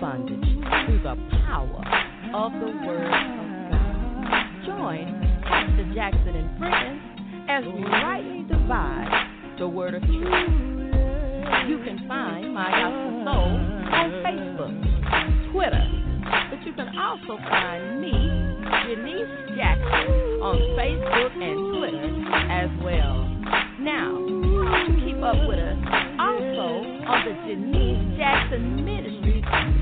bondage through the power of the Word of God. Join Pastor Jackson and friends as we rightly divide the Word of truth. You can find My Gospel Soul on Facebook, Twitter, but you can also find me, Janice Jackson, on Facebook and Twitter as well. Now, keep up with us also on the Janice Jackson Ministries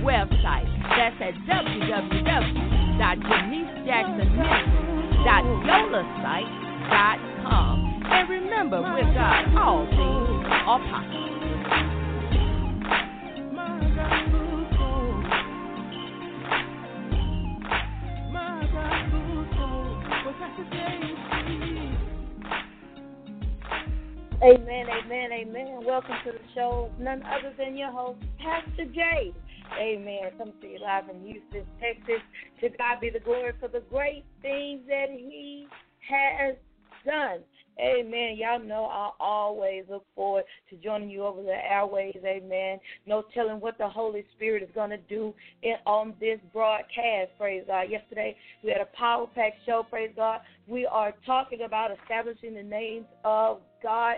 website. That's at www.janicejacksonministries.yolasite.com. And remember, with God, all things are possible. Amen, amen, amen. Welcome to the show. None other than your host, Pastor J. Amen. Coming to you live from Houston, Texas. To God be the glory for the great things that He has done. Amen. Y'all know I always look forward to joining you over the airways. Amen. No telling what the Holy Spirit is going to do in, on this broadcast. Praise God. Yesterday we had a power pack show. Praise God. We are talking about establishing the names of God.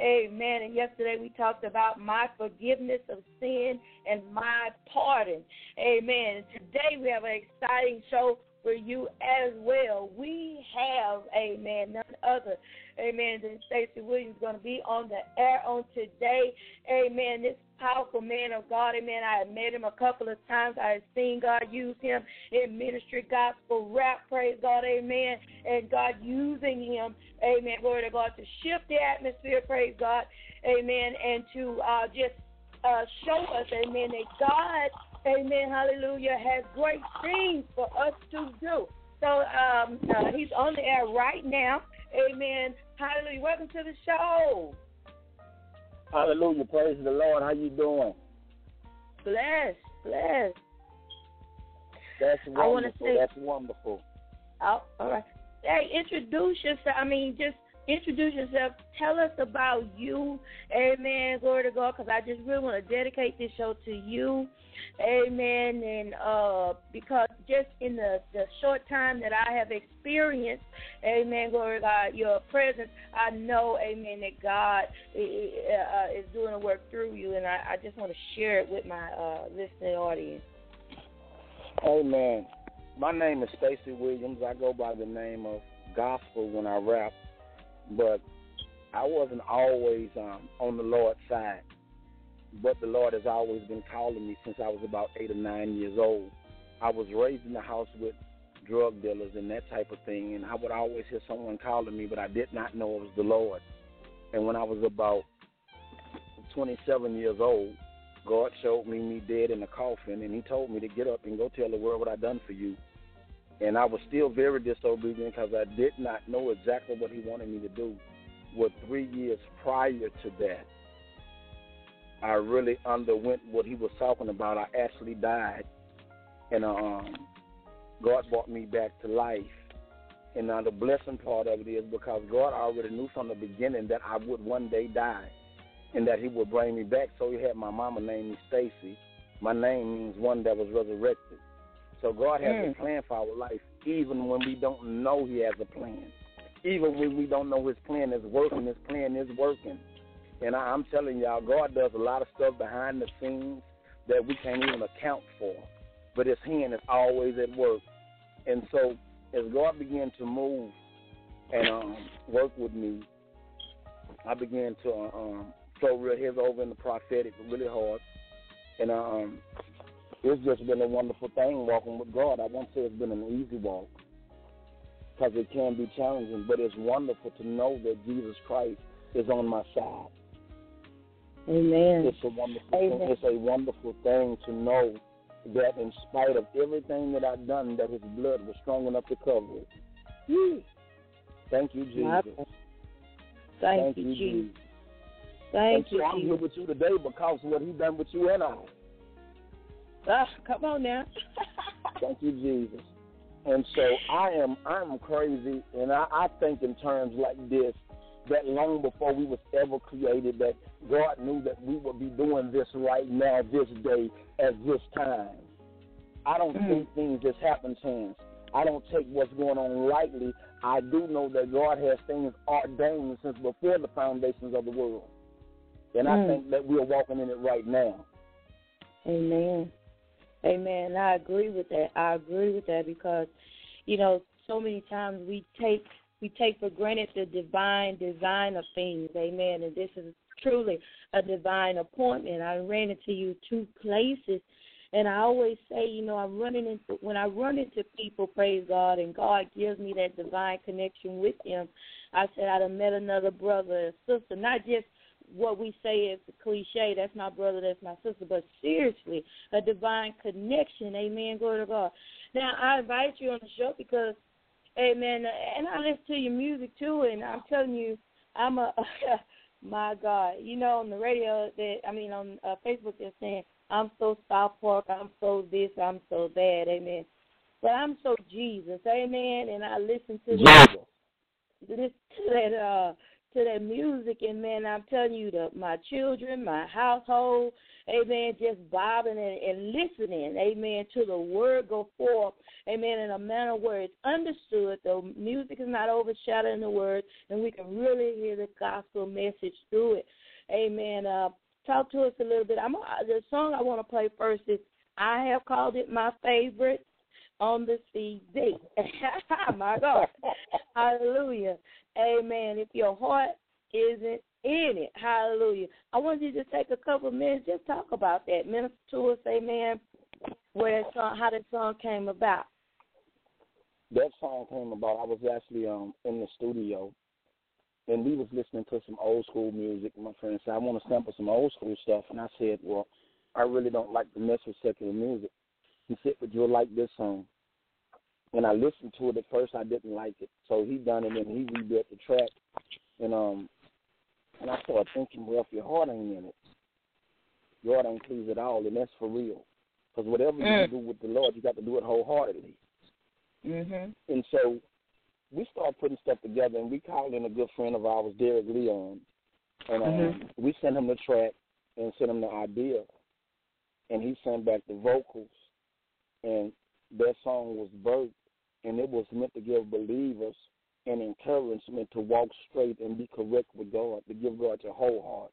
Amen. And yesterday we talked about my forgiveness of sin and my pardon. Amen. And today we have an exciting show for you as well. We have, amen, none other, amen, than Stacy Williams going to be on the air on today. Amen. This powerful man of God, amen. I have met him a couple of times. I have seen God use him in ministry, gospel, rap, praise God, amen. And God using him, amen, glory to God, to shift the atmosphere, praise God, amen, and to uh, just uh, show us, amen, that God amen, hallelujah, has great things for us to do. So um, uh, he's on the air right now. Amen. Hallelujah. Welcome to the show. Hallelujah. Praise the Lord. How you doing? Bless, bless. That's wonderful. Say, That's wonderful. Oh, all right. Hey, introduce yourself. I mean, just introduce yourself. Tell us about you. Amen. Glory to God. Because I just really want to dedicate this show to you. Amen. And uh, because just in the, the short time that I have experienced, amen, glory to God, your presence, I know, amen, that God uh, is doing a work through you. And I, I just want to share it with my uh, listening audience. Amen. My name is Stacy Williams. I go by the name of Gospel when I rap, but I wasn't always um, on the Lord's side but the Lord has always been calling me since I was about eight or nine years old. I was raised in the house with drug dealers and that type of thing, and I would always hear someone calling me, but I did not know it was the Lord. And when I was about 27 years old, God showed me me dead in a coffin, and He told me to get up and go tell the world what I done for you. And I was still very disobedient because I did not know exactly what He wanted me to do. Well, three years prior to that, I really underwent what he was talking about. I actually died, and um, God brought me back to life. And now the blessing part of it is because God already knew from the beginning that I would one day die, and that He would bring me back. So He had my mama name me Stacy. My name means one that was resurrected. So God has mm. a plan for our life, even when we don't know He has a plan. Even when we don't know His plan is working, His plan is working. And I, I'm telling y'all, God does a lot of stuff behind the scenes that we can't even account for. But His hand is always at work. And so, as God began to move and um, work with me, I began to uh, um, throw real heavy over in the prophetic really hard. And um, it's just been a wonderful thing walking with God. I won't say it's been an easy walk because it can be challenging, but it's wonderful to know that Jesus Christ is on my side. Amen. It's a wonderful Amen. Thing. It's a wonderful thing to know that in spite of everything that I've done, that His blood was strong enough to cover it. Thank you, Jesus. Thank, Thank you, Jesus. Jesus. Thank and you. So I'm here with you today because of what He done with you and I. Ah, come on now. Thank you, Jesus. And so I am I'm crazy and I, I think in terms like this that long before we was ever created, that God knew that we would be doing this right now, this day, at this time. I don't mm-hmm. think things just happen chance. I don't take what's going on lightly. I do know that God has things ordained since before the foundations of the world. And mm. I think that we're walking in it right now. Amen. Amen. I agree with that. I agree with that because, you know, so many times we take we take for granted the divine design of things. Amen. And this is truly a divine appointment. I ran into you two places and I always say, you know, I'm running into when I run into people, praise God, and God gives me that divine connection with them. I said I'd have met another brother or sister, not just what we say is cliche, that's my brother, that's my sister, but seriously, a divine connection. Amen. Glory to God. Now I invite you on the show because Amen. And I listen to your music too and I'm telling you, I'm a my God. You know on the radio that I mean on uh, Facebook they're saying I'm so South Park, I'm so this, I'm so that, amen. But I'm so Jesus, amen. And I listen to this, listen to that uh to that music and man I'm telling you the my children, my household, amen, just bobbing and, and listening, amen, to the word go forth, amen, in a manner where it's understood. The music is not overshadowing the word and we can really hear the gospel message through it. Amen. Uh talk to us a little bit. I'm the song I want to play first is I have called it my favorite on the CD. my God, Hallelujah, Amen. If your heart isn't in it, Hallelujah. I want you to take a couple minutes just talk about that. Minister to us, Amen. Where that song, how that song came about. That song came about. I was actually um in the studio and we was listening to some old school music. My friend said, I want to sample some old school stuff. And I said, well, I really don't like to mess with secular music. He said, but you'll like this song. And I listened to it at first. I didn't like it. So he done it and he rebuilt the track. And um, and I started thinking, well, if your heart ain't in it, your heart ain't pleased at all, and that's for real. Because whatever mm. you do with the Lord, you got to do it wholeheartedly. Mm-hmm. And so we started putting stuff together, and we called in a good friend of ours, Derek Leon, and um, mm-hmm. we sent him the track and sent him the idea, and he sent back the vocals, and that song was birthed, and it was meant to give believers an encouragement to walk straight and be correct with God, to give God your whole heart.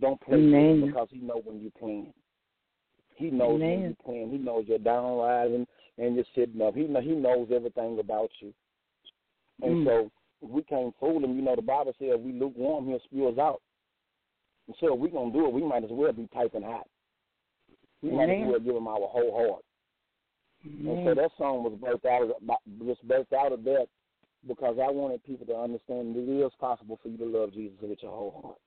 Don't play Amen. because He knows when you're playing. He knows Amen. when you're playing. He knows you're down rising and you're sitting up. He know, He knows everything about you. And mm. so we can't fool him, you know, the Bible says we lukewarm, he'll spew us out. And so if we're going to do it, we might as well be piping hot. We might as well give him our whole heart. And so that song was birthed out of just birthed out of that because I wanted people to understand it is possible for you to love Jesus with your whole heart.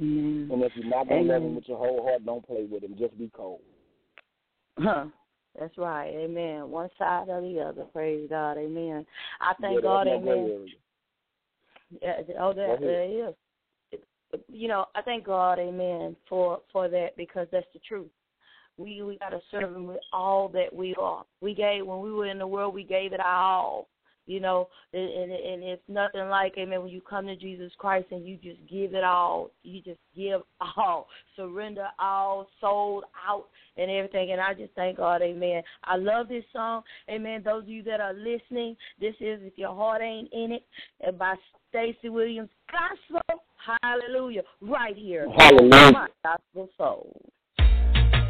Mm. And if you're not going to love him with your whole heart, don't play with him. Just be cold. Huh. That's right. Amen. One side or the other. Praise God. Amen. I thank yeah, God. Amen. Yeah, oh, that there is. You know, I thank God, Amen, for for that because that's the truth. We we got to serve Him with all that we are. We gave when we were in the world, we gave it our all you know, and, and, and it's nothing like, amen, when you come to Jesus Christ and you just give it all, you just give all, surrender all, sold out, and everything. And I just thank God, amen. I love this song, amen. Those of you that are listening, this is If Your Heart Ain't In It and by Stacy Williams Gospel, hallelujah, right here. Hallelujah. Gospel Soul.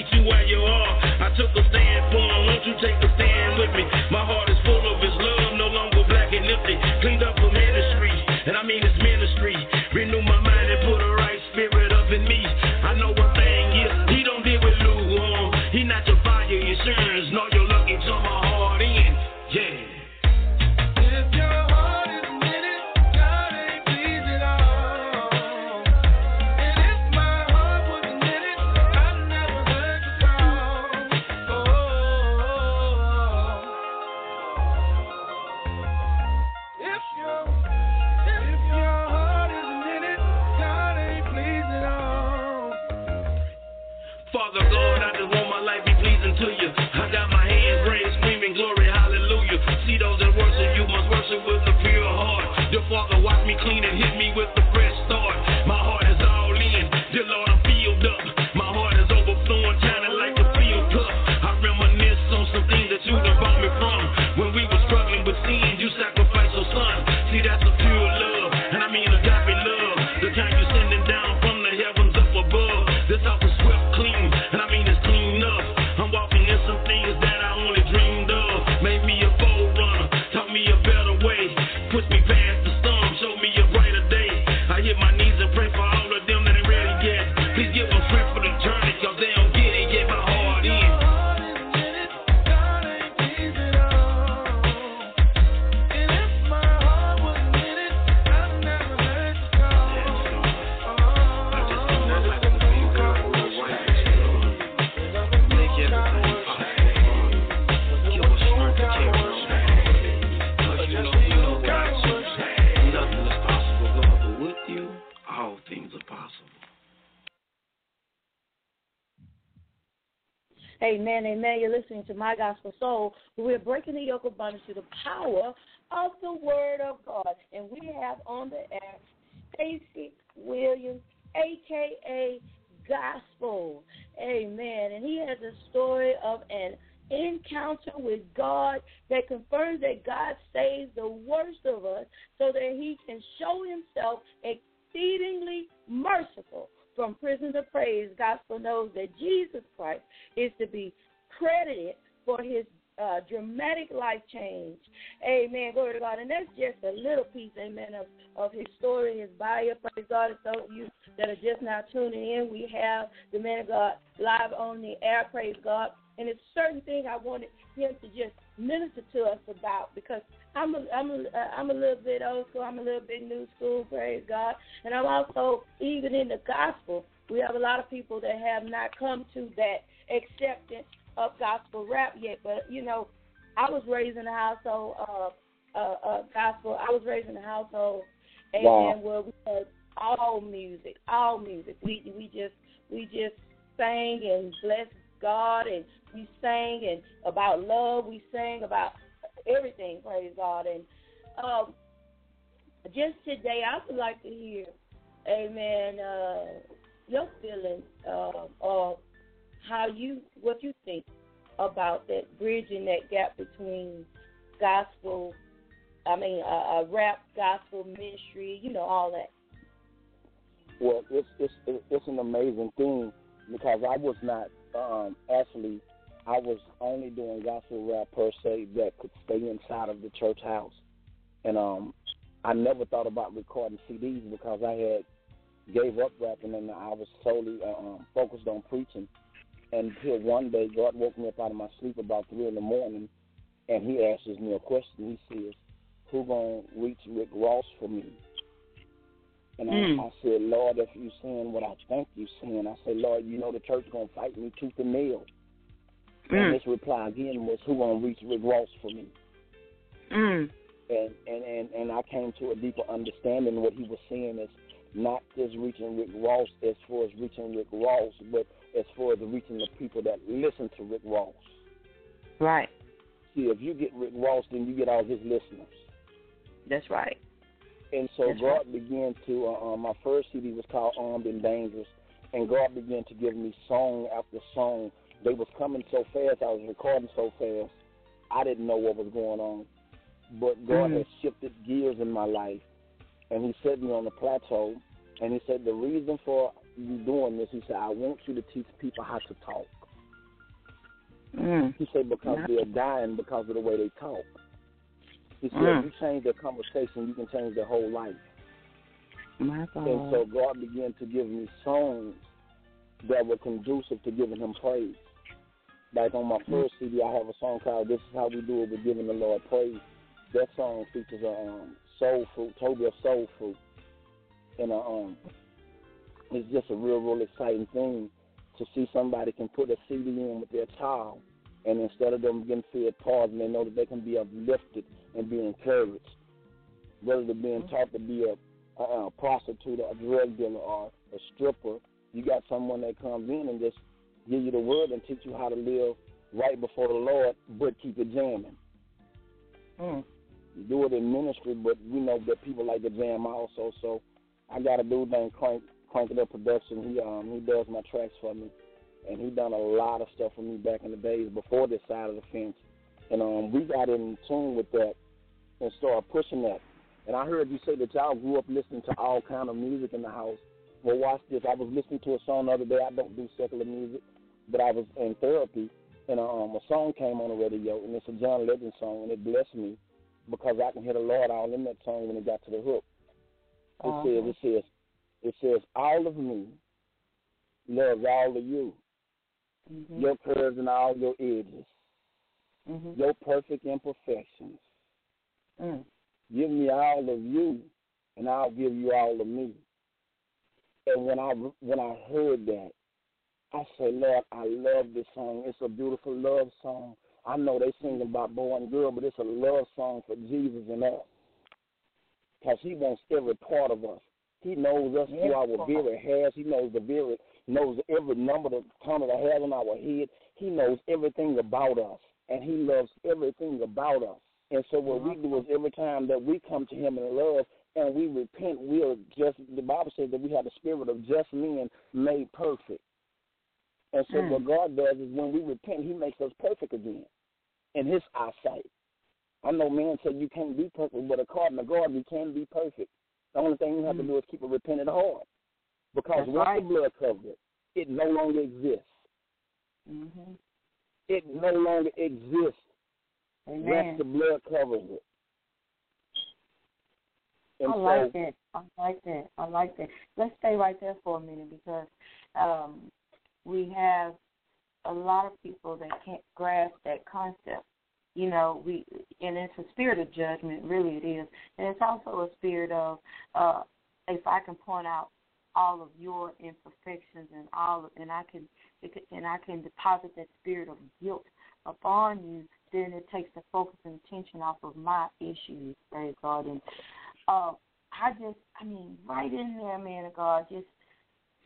meet you where you are. I took a stand for him, won't you take a stand? Amen, amen. You're listening to My Gospel Soul. We're breaking the yoke of bondage through the power of the Word of God. And we have on the air Stacy Williams, a.k.a. Gospel. Amen. And he has a story of an encounter with God that confirms that God saves the worst of us so that he can show himself exceedingly merciful from prison to praise, gospel knows that Jesus Christ is to be credited for his uh, dramatic life change. Amen. Glory to God. And that's just a little piece, amen, of, of his story, his bio. Praise God. So you that are just now tuning in, we have the man of God live on the air. Praise God. And it's a certain thing I wanted him to just minister to us about because I'm a, I'm a, I'm a little bit old school. I'm a little bit new school. Praise God. And I'm also even in the gospel. We have a lot of people that have not come to that acceptance of gospel rap yet. But you know, I was raised in a household of uh, uh, gospel. I was raised in a household, and wow. where we had all music, all music. We we just we just sang and blessed God, and we sang and about love. We sang about everything. Praise God. And um, just today, I would like to hear, Amen. Uh, your feelings uh, of how you, what you think about that bridging that gap between gospel, I mean, uh, uh, rap, gospel ministry, you know, all that. Well, it's it's it's an amazing thing because I was not um, actually I was only doing gospel rap per se that could stay inside of the church house, and um, I never thought about recording CDs because I had gave up rapping and I was solely uh, um, focused on preaching. Until one day, God woke me up out of my sleep about three in the morning, and He asks me a question. He says, "Who gonna reach Rick Ross for me?" And mm. I, I said, Lord, if You're saying what I think You're saying, I said, Lord, you know the church gonna fight me tooth and nail. Mm. And his reply again was, "Who gonna reach Rick Ross for me?" Mm. And and and and I came to a deeper understanding. What he was saying is not just reaching Rick Ross as far as reaching Rick Ross, but as far as reaching the people that listen to Rick Ross. Right. See, if you get Rick Ross, then you get all his listeners. That's right. And so That's God right. began to. Uh, uh, my first CD was called Armed and Dangerous, and God began to give me song after song they was coming so fast. I was recording so fast. I didn't know what was going on. But God mm-hmm. had shifted gears in my life, and He set me on a plateau. And He said, the reason for you doing this, He said, I want you to teach people how to talk. Mm. He said, because yeah. they're dying because of the way they talk. He said, mm. if you change their conversation, you can change their whole life. My God. And so God began to give me songs that were conducive to giving Him praise. Like on my first CD, I have a song called "This Is How We Do It." We're giving the Lord praise. That song features a um, soul fruit, Toby of soul fruit, and a, um, it's just a real, real exciting thing to see somebody can put a CD in with their child, and instead of them getting fed pause, and they know that they can be uplifted and be encouraged, whether they're being taught to be a, a, a prostitute, or a drug dealer, or a stripper. You got someone that comes in and just give you the word and teach you how to live right before the Lord, but keep it jamming. Mm. You do it in ministry, but we know that people like to jam also. So I got a dude named Crank Crank It Up Production. He um he does my tracks for me, and he done a lot of stuff for me back in the days before this side of the fence. And um we got in tune with that and started pushing that. And I heard you say that y'all grew up listening to all kind of music in the house. Well, watch this. I was listening to a song the other day. I don't do secular music, but I was in therapy, and um, a song came on the radio, and it's a John Legend song, and it blessed me because I can hear the Lord all in that song when it got to the hook. It Uh-huh. says, it says, it says, all of me loves all of you, Mhm. your curves and all your edges, Mhm. your perfect imperfections. Mm. Give me all of you, and I'll give you all of me. And when I when I heard that, I said, Lord, I love this song. It's a beautiful love song. I know they sing about boy and girl, but it's a love song for Jesus and us. Because he wants every part of us. He knows us through our very hairs. He knows the very knows every number that comes the hairs on our head. He knows everything about us. And he loves everything about us. And so what we do is every time that we come to him in love and we repent, we are just the Bible says that we have the spirit of just men made perfect. And so Mm. what God does is when we repent, he makes us perfect again in his eyesight. I know man said you can't be perfect, but according to God, we can be perfect. The only thing you have to Mm. do is keep a repentant heart. Because That's once right. the blood covers it, it no longer exists. Mhm. It no longer exists. Once Amen. the blood covers it. And I so, like that. I like that. I like that. Let's stay right there for a minute because um, we have a lot of people that can't grasp that concept. You know, we and it's a spirit of judgment, really it is, and it's also a spirit of uh, if I can point out all of your imperfections and all, of, and I can and I can deposit that spirit of guilt upon you, then it takes the focus and attention off of my issues, praise God, and uh, I just, I mean, right in there, man of God, just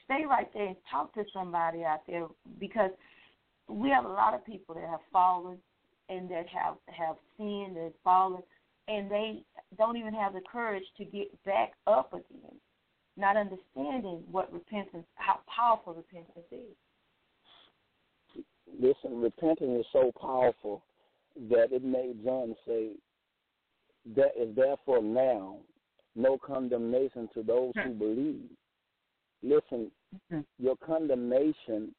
stay right there and talk to somebody out there because we have a lot of people that have fallen and that have have sinned and fallen, and they don't even have the courage to get back up again, not understanding what repentance, how powerful repentance is. listen, repentance is so powerful that it made John say, "There is therefore now no condemnation to those who believe." Listen, Mhm. your condemnation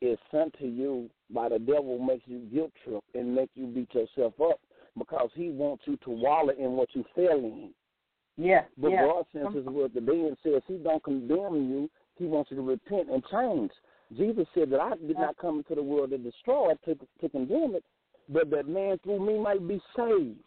is sent to you by the devil, makes you guilt trip and make you beat yourself up because he wants you to wallow in what you fell in. Yeah, But yeah. God his word today and says he don't condemn you. He wants you to repent and change. Jesus said that I did not come into the world to destroy it, to, to condemn it, but that man through me might be saved.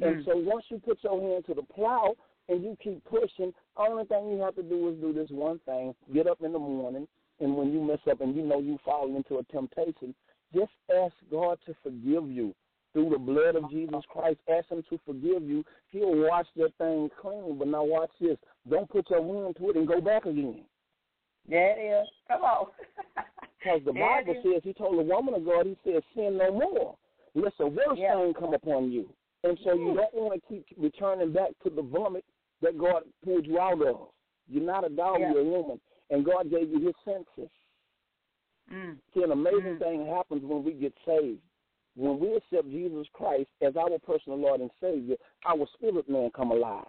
And Mm. so once you put your hand to the plow and you keep pushing, only thing you have to do is do this one thing. Get up in the morning, and when you mess up and you know you fall into a temptation, just ask God to forgive you. Through the blood of Jesus Christ, ask him to forgive you. He'll wash that thing clean. But now watch this. Don't put your hand to it and go back again. There it is. Come on. Because the There Bible says, he told the woman of God, he said, sin no more. Lest a worse Yeah. thing come upon you. And so you mm-hmm. don't want to keep returning back to the vomit that God pulled you out of. You're not a dog, Yeah. you're a human. And God gave you his senses. Mm. See, an amazing Mm. thing happens when we get saved. When we accept Jesus Christ as our personal Lord and Savior, our spirit man come alive.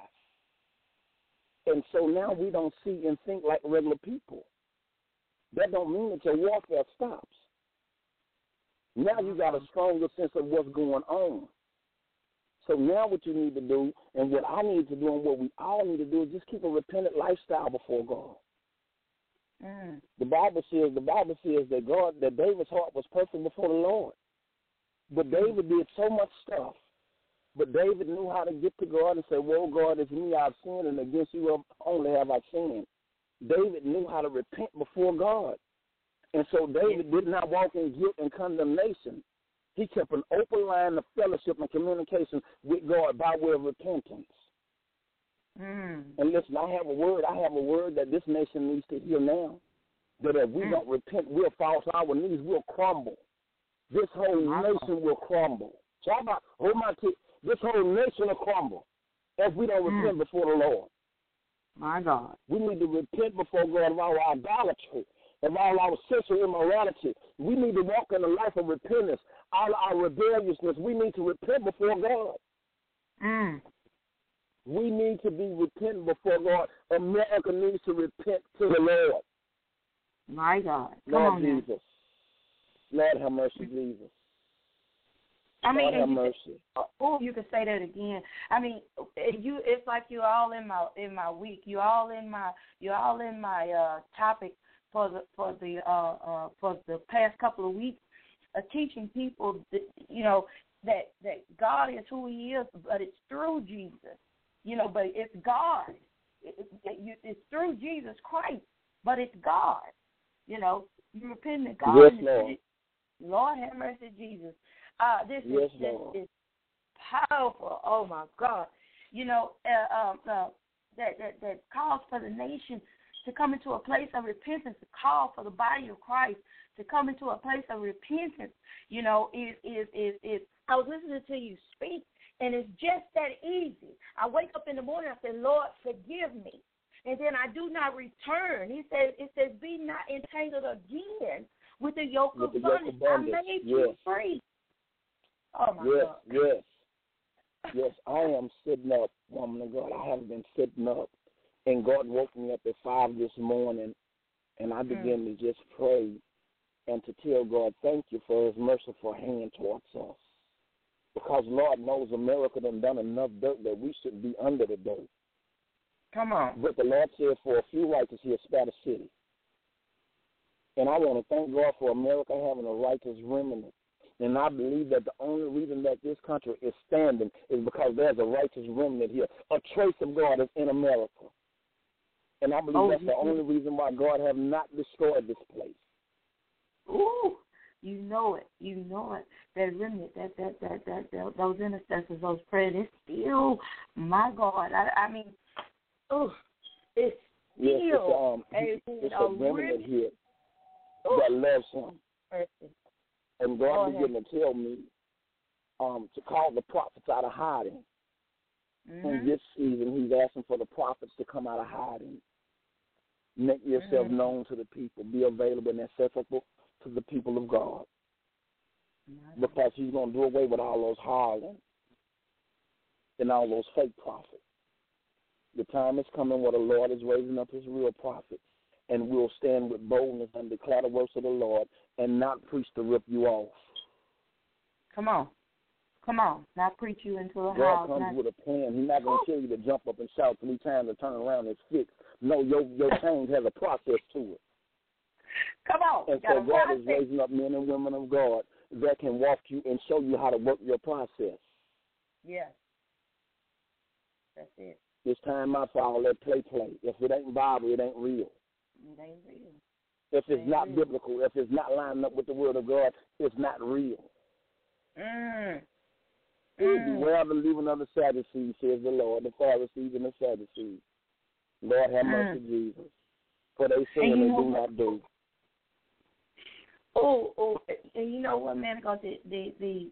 And so now we don't see and think like regular people. That don't mean that your warfare stops. Now you got a stronger sense of what's going on. So now what you need to do, and what I need to do, and what we all need to do, is just keep a repentant lifestyle before God. Mm. The Bible says the Bible says that God that David's heart was perfect before the Lord. But David did so much stuff. But David knew how to get to God and say, Well, God, it's me I've sinned, and against you only have I sinned. David knew how to repent before God. And so David did not walk in guilt and condemnation. He kept an open line of fellowship and communication with God by way of repentance. Mm. And listen, I have a word. I have a word that this nation needs to hear now. That if we Mm. don't repent, we'll fall to our knees. We'll crumble. This whole nation will crumble. So I'm about, hold my t- This whole nation will crumble if we don't Mm. repent before the Lord. My God. We need to repent before God of our idolatry, of all our sexual immorality. We need to walk in a life of repentance. All our rebelliousness, we need to repent before God. Mm. We need to be repentant before God. America needs to repent to the Lord. My God. Come Lord on. Jesus. Lord have mercy, Jesus. I mean, Lord have mercy. oh, you can say that again. I mean, you. It's like you're all in my in my week. You're all in my. You're all in my uh topic for the for the uh uh for the past couple of weeks, uh, teaching people, that, you know, that that God is who He is, but it's through Jesus. You know, but it's God. It, it, it's through Jesus Christ, but it's God. You know, you repent to God. Yes, Lord. Lord have mercy, Jesus. Uh, this Yes, is this Lord. is powerful. Oh my God! You know uh, um, uh, that that that calls for the nation to come into a place of repentance. To call for the body of Christ to come into a place of repentance. You know, is is is is. I was listening to you speak, and it's just that easy. I wake up in the morning. I say, Lord, forgive me. And then I do not return. He says, it says, be not entangled again with the yoke With of bondage. I made you free. Oh my Yes, God. yes. Yes, I am sitting up, woman of God. I have been sitting up. And God woke me up at five this morning and I hmm. began to just pray and to tell God thank you for his merciful hand towards us. Because Lord knows America done done enough dirt that we should be under the dirt. Come on. But the Lord said for a few righteous he'll the city. And I want to thank God for America having a righteous remnant. And I believe that the only reason that this country is standing is because there's a righteous remnant here. A trace of God is in America. And I believe Oh, that's the only reason why God have not destroyed this place. Ooh, you know it. You know it. That remnant, that that that that, that those intercessors, those prayers, it's still my God. I I mean, oh, it's Yes, it's, still um, a, it's a a remnant remnant. here Ooh, that loves him. mercy. And Go God ahead. began to tell me um, to call the prophets out of hiding. In Mhm. this season, He's asking for the prophets to come out of hiding. Make yourself Mhm. known to the people. Be available and accessible to the people of God. Because He's going to do away with all those harlots and all those fake prophets. The time is coming where the Lord is raising up His real prophets. And we'll stand with boldness and declare the works of the Lord and not preach to rip you off. Come on, come on. Not preach you into a God house. comes Not, with a plan. He's not going to tell you to jump up and shout three times and turn around and fix. No, your your change has a process to it. Come on. And so God is raising up men and women of God that can walk you and show you how to work your process. Yes. That's it. It's time out for all that play play. If it ain't Bible, it ain't real. It ain't real. If it's not real. biblical, if it's not lining up with the word of God, it's not real. Mm. Mm. Mm. Beware the leaving of the Sadducees, says the Lord, the Pharisees and the Sadducees. Lord have mercy, Jesus. For they And and they do not do. Oh, oh, and you know what, man? Because the, the the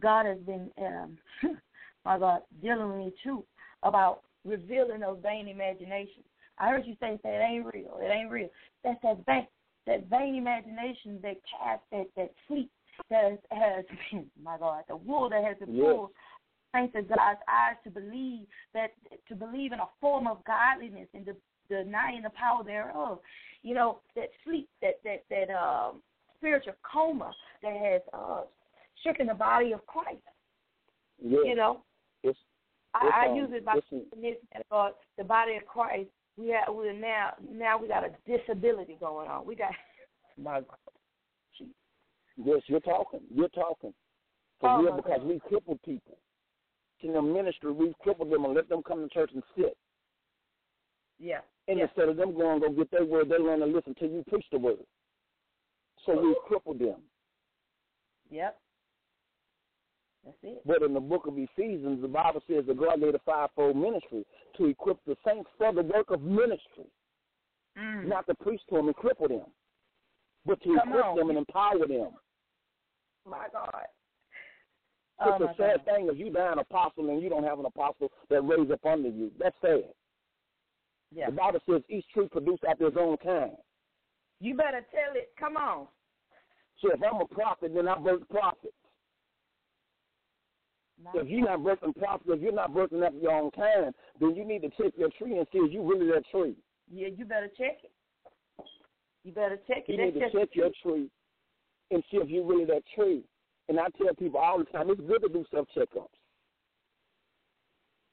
God has been, um, my God, dealing with me too about revealing those vain imaginations. I heard you say, say it ain't real. It ain't real. That's that vain, that vain imagination that cast that that sleep that has, has my God, the wool that has been Yes. pulled saints of God's eyes to believe that to believe in a form of godliness and de- denying the power thereof. You know that sleep, that that that um, spiritual coma that has uh, stricken the body of Christ. Yes. You know, It's, I, It's, I um, use it by this uh, the body of Christ we have we now now we got a disability going on. We got My Yes, you're talking. You're talking. For Oh, real, my because God. we cripple people. In the ministry, we cripple them and let them come to church and sit. yeah. And yeah. instead of them going to go get their word, they learn to listen to you preach the word. So we cripple them. Yep. That's it. But in the book of Ephesians, the Bible says that God laid a fivefold ministry to equip the saints for the work of ministry, Mm. not to preach to them and cripple them, but to Come equip on. them and empower them. My God. It's Oh, a sad God. thing if you die an apostle and you don't have an apostle that raised up under you. That's sad. Yeah. The Bible says each tree produced after its own kind. You better tell it. Come on. So if I'm a prophet, then I birth prophets. If you're not birthing prophets, if you're not birthing after your own kind, then you need to check your tree and see if you really that tree. Yeah, you better check it. You better check it. You That's need to check your tree and see if you really that tree. And I tell people all the time, it's good to do self checkups.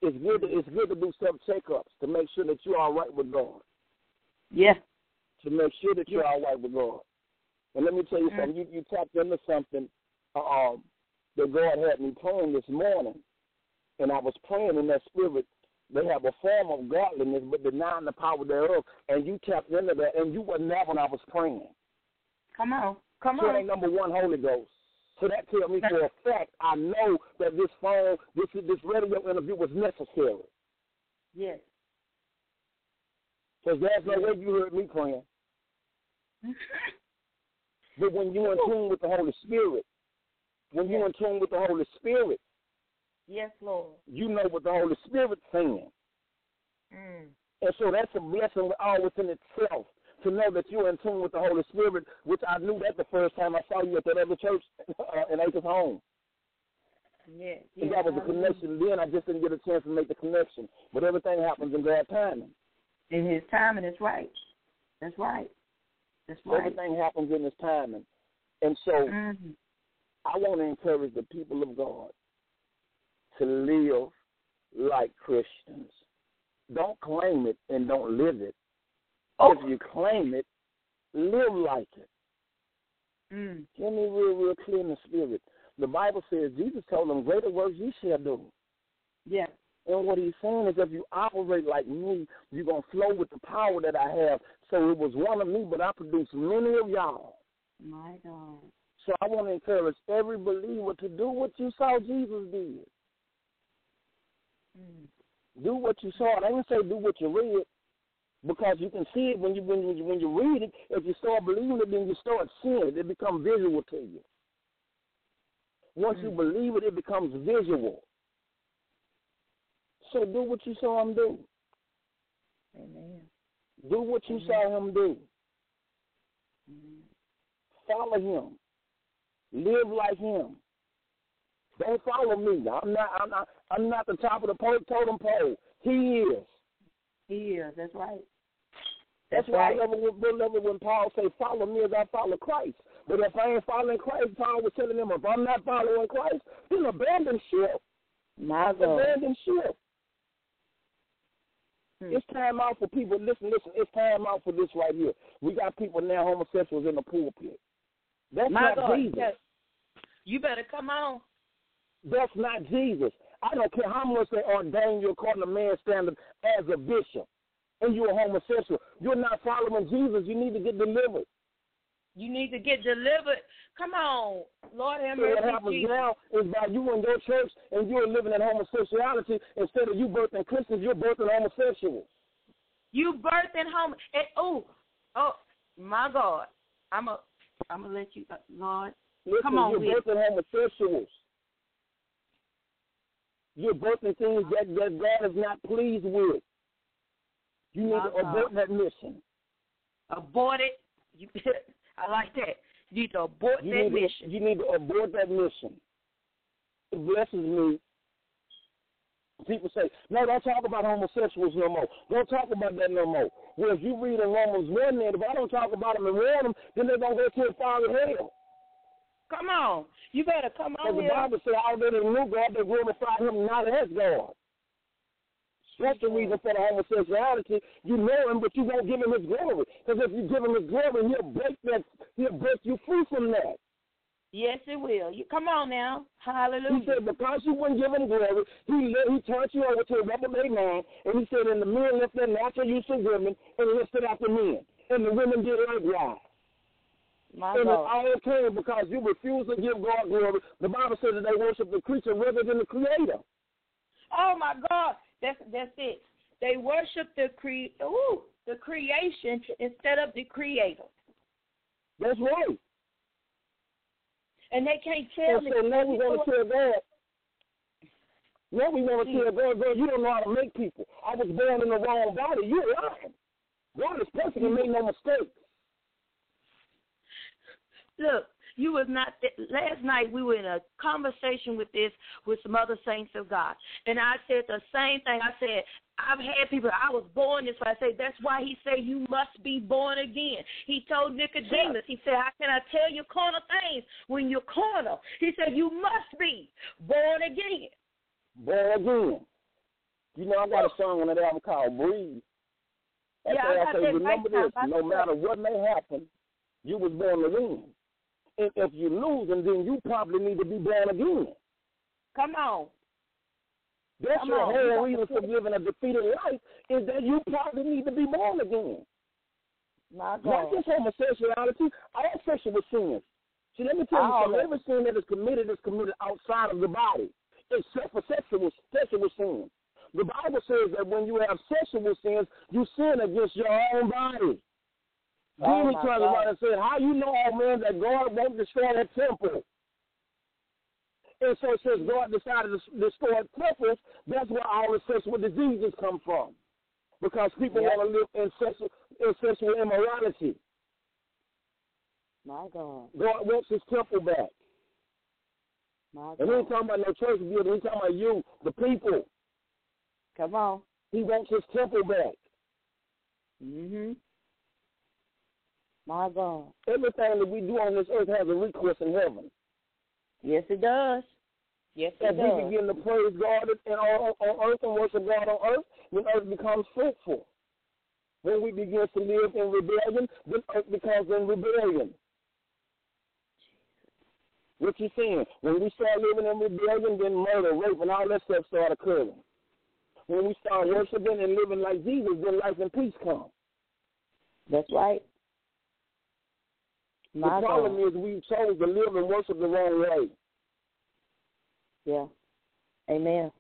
It's good. To, it's good to do self checkups to make sure that you're all right with God. Yeah. To make sure that you're all right with God. And let me tell you Mm. something. You you tapped into something um, that God had me praying this morning, and I was praying in that spirit. They have a form of godliness, but denying the power thereof. And you tapped into that, and you wasn't there when I was praying. Come on. Come So on. ain't number one Holy Ghost. So that tells me for a fact I know that this phone, this this radio interview was necessary. Yes. Because there's no way you heard me praying. But when you're in tune with the Holy Spirit, when you're in tune with the Holy Spirit, yes, Lord. you know what the Holy Spirit's saying. Mm. And so that's a blessing all within itself to know that you're in tune with the Holy Spirit, which I knew that the first time I saw you at that other church uh, in Acres Home. Yes. And that was a connection. Then I just didn't get a chance to make the connection. But everything happens in God's timing. In His timing, that's right. That's right. Right. Everything happens in His timing. And so Mm-hmm. I want to encourage the people of God to live like Christians. Don't claim it and don't live it. Oh. If you claim it, live like it. Mm. Hear me real, real clear in the spirit. The Bible says Jesus told them, Greater works you shall do. Yeah. And what he's saying is if you operate like me, you're going to flow with the power that I have. So it was one of me, but I produced many of y'all. My God. So I want to encourage every believer to do what you saw Jesus did. Mm. Do what you saw. I didn't say do what you read, because you can see it when you when you when you read it. If you start believing it, then you start seeing it. It becomes visual to you. Once you Mm. believe it, it becomes visual. So do what you saw him do. Amen. Do what you Amen. saw him do. Amen. Follow him. Live like him. Don't follow me. I'm not. I'm not. I'm not the top of the pole, totem pole. He is. He is. That's right. That's, That's why right. I love it when, love it when Paul say, "Follow me as I follow Christ." But if I ain't following Christ, Paul was telling them, if I'm not following Christ, then abandon ship. My God. Abandon ship. Hmm. It's time out for people. Listen, listen. It's time out for this right here. We got people now homosexuals in the pulpit. That's My not God. Jesus. Yes. You better come on. That's not Jesus. I don't care how much they ordain you according to man's standard as a bishop, and you're a homosexual. You're not following Jesus. You need to get delivered. You need to get delivered. Come on. Lord have So what mercy. happens Jesus. now is by you in your church and you're living in homosexuality, instead of you birthing Christians, you're birthing homosexuals. You birthing home. And, oh, oh, my God. I'm a, I'm gonna let you, uh, Lord. Listen, Come on, you're birthing homosexuals. You're birthing things that, that God is not pleased with. You need to abort that mission. Abort it. You, I like that. You need to abort You that need, mission. you need to abort that mission. It blesses me. People say, no, don't talk about homosexuals no more. Don't talk about that no more. Well, if you read in Romans 1 there, if I don't talk about them and warn them, then they're going to go to a fire of hell. Come on. You better come Because on the here. Bible says, already knew God, they glorified him not as God. That's the reason for the homosexuality. You know him, but you won't give him his glory. Because if you give him his glory, he'll break that. He'll break you free from that. Yes, it will. You come on now, hallelujah. He said because you wouldn't give him glory, he he turned you over to a reprobate man, and he said, and the men left their natural use of women and lifted out the men, and the women did likewise. My and God. it all came because you refuse to give God glory. The Bible says that they worship the creature rather than the Creator. Oh my God, that's that's it. They worship the cre ooh, the creation instead of the creator. That's right. And they can't tell And me. so now we want to tell God. Now we want to mm. tell God, God, you don't know how to make people. I was born in the wrong body. You're lying. God is perfect and made no mistakes. Look, you was not th- last night. We were in a conversation with this with some other saints of God, and I said the same thing. I said I've had people. I was born this way. I said that's why he said you must be born again. He told Nicodemus. He said, "How can I tell you carnal things when you're carnal?" He said, "You must be born again." Born again. You know, I got a song on that album called Breathe. That's Yeah, I I say, remember this, no matter what may happen, you was born to win. If, if you lose, and then you probably need to be born again. Come on. That's Come your on, whole reason for living a defeated life is that you probably need to be born again. My Not God. just homosexuality, all sexual sins. See, let me tell you something. Every sin that is committed is committed outside of the body, except for sexual sexual sins. The Bible says that when you have sexual sins, you sin against your own body. Oh, my turned God. around and said, How you know, oh man, that God won't destroy that temple? And so it says God decided to destroy temples. That's where all the sexual diseases come from. Because people Yep. want to live in sexual, in sexual immorality. My God. God wants his temple back. My God. And he ain't talking about no church building. He's talking about you, the people. Come on. He wants his temple back. Mhm. My God. Everything that we do on this earth has a recourse in heaven. Yes, it does. Yes, it does. As we begin to praise God and on, on earth and worship God on earth, then earth becomes fruitful. When we begin to live in rebellion, then earth becomes in rebellion. What you saying? When we start living in rebellion, then murder, rape, and all that stuff start occurring. When we start worshiping and living like Jesus, then life and peace come. That's right. My the problem God. is we chose to live and worship the wrong way. Yeah. Amen.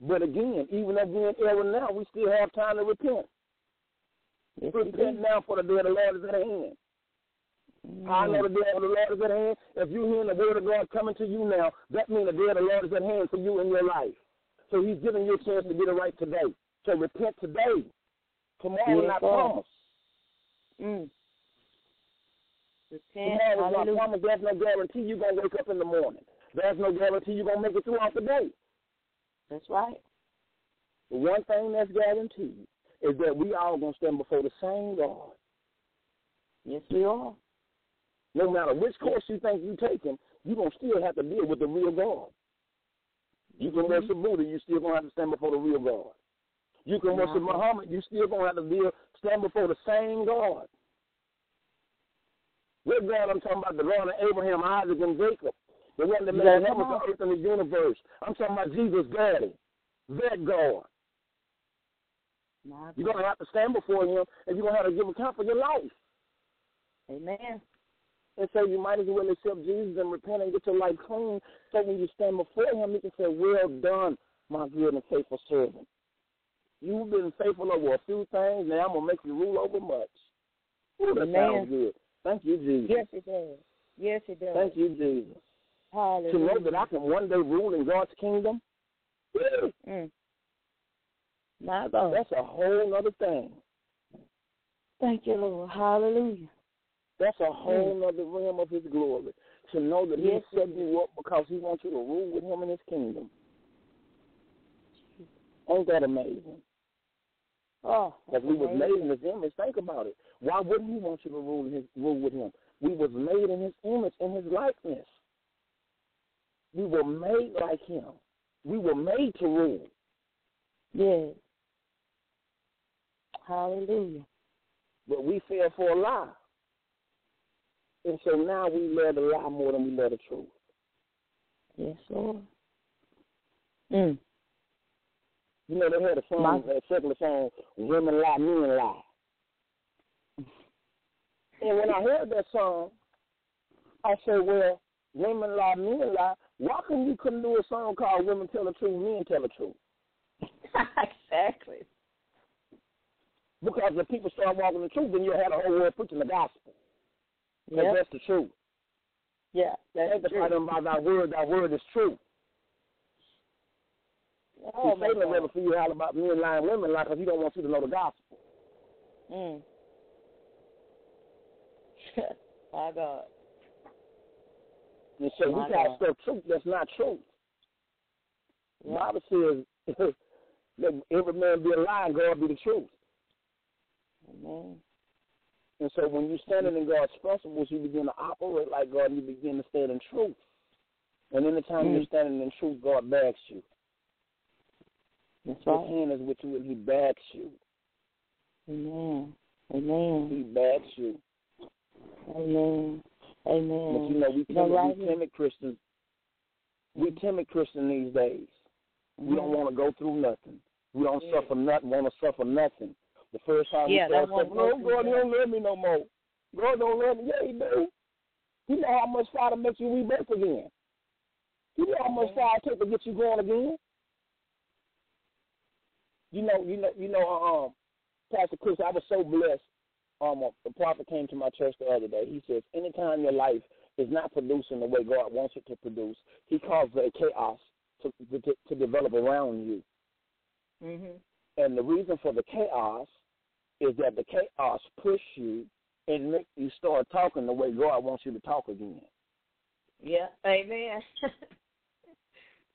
But again, even though we're in error now, we still have time to repent. Yes, Repent now for the day of the Lord is at hand. I know Mm. the day of the Lord is at hand. If you're hearing the word of God coming to you now, that means the day of the Lord is at hand for you in your life. So he's giving you a chance to get it right today. So repent today. Tomorrow Yes, not sir. promised. Mm. Repent. Tomorrow is not Hallelujah. promised. There's no guarantee you're going to wake up in the morning. There's no guarantee you're going to make it throughout the day. That's right. The one thing that's guaranteed is that we all going to stand before the same God. Yes, we are. No matter which course you think you're taking, you're going to still have to deal with the real God. You can Mhm. worship Buddha, you still going to have to stand before the real God. You can worship Mhm. Muhammad, you still going to have to deal, stand before the same God. What God I'm talking about? The God of Abraham, Isaac, and Jacob. The one that made the heavens, the earth, and the universe. I'm talking about Jesus' daddy. That God. You're going to have to stand before him, and you're going to have to give account for your life. Amen. And so you might as well accept Jesus and repent and get your life clean so when you stand before him, he can say, Well done, my good and faithful servant. You've been faithful over a few things, now I'm going to make you rule over much. Ooh, that Amen. sounds good. Thank you, Jesus. Yes, it does. Yes, it does. Thank you, Jesus. Hallelujah. To know that I can one day rule in God's kingdom, Mm. My God. that's a whole other thing. Thank you, Lord. Hallelujah. That's a whole other realm of his glory. To know that Mm. Yes, he set you up because he wants you to rule with him in his kingdom. Ain't that amazing? Oh, Because we amazing. made in his image. Think about it. Why wouldn't he want you to rule his rule with him? We was made in his image, in his likeness. We were made like him. We were made to rule. Yes. Hallelujah. But we fell for a lie. And so now we love the lie more than we love the truth. Yes, Lord. Mm. You know, they had a song, My- a secular song, Women Lie, Men Lie. And when I heard that song, I said, well, women lie, men lie. Why come you couldn't do a song called Women Tell the Truth, Men Tell the Truth? exactly. Because if people start walking the truth, then you'll have the whole world preaching the gospel. Yep. that's the truth. Yeah, that's the part about thy word, thy word is true. Oh, See, my Satan will God. never feel you all about men lying, women lying, because he don't want you to know the gospel. Mm. my God. And so My we got stuff truth that's not true. The Yeah. Bible says, let every man be a lie and God be the truth. Amen. And so when you're standing in God's principles, you begin to operate like God and you begin to stand in truth. And anytime Mm. you're standing in truth, God backs you. That's His right. hand is with you and he backs you. Amen. Amen. He backs you. Amen. Amen. But you know, we timid, right we timid Christians, we timid Christians these days. We don't want to go through nothing. We don't Yeah. suffer nothing, want to suffer nothing. The first time Yeah, we start one suffering, no, God, don't love me no more. God don't love me. Yeah, he do. You know how much fire to make you rebirth again. You know how much fire it take to get you going again. You know, you know, you know, um, Pastor Chris, I was so blessed. Um, the prophet came to my church the other day. He says, anytime your life is not producing the way God wants it to produce, He causes a chaos to to, to develop around you. Mhm. And the reason for the chaos is that the chaos push you and make you start talking the way God wants you to talk again. Yeah. Amen.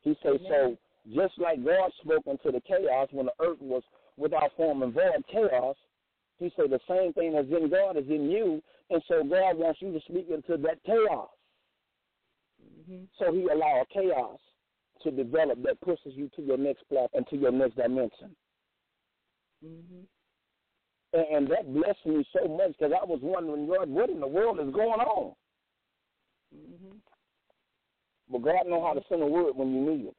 He says, so just like God spoke into the chaos when the earth was without form and void, chaos, he said the same thing that's in God is in you. And so God wants you to speak into that chaos. mhm. So he allowed chaos to develop that pushes you to your next platform and to your next dimension. Mhm. And, and that blessed me so much because I was wondering, God, what in the world is going on? Mhm. But God know how to send a word when you need it.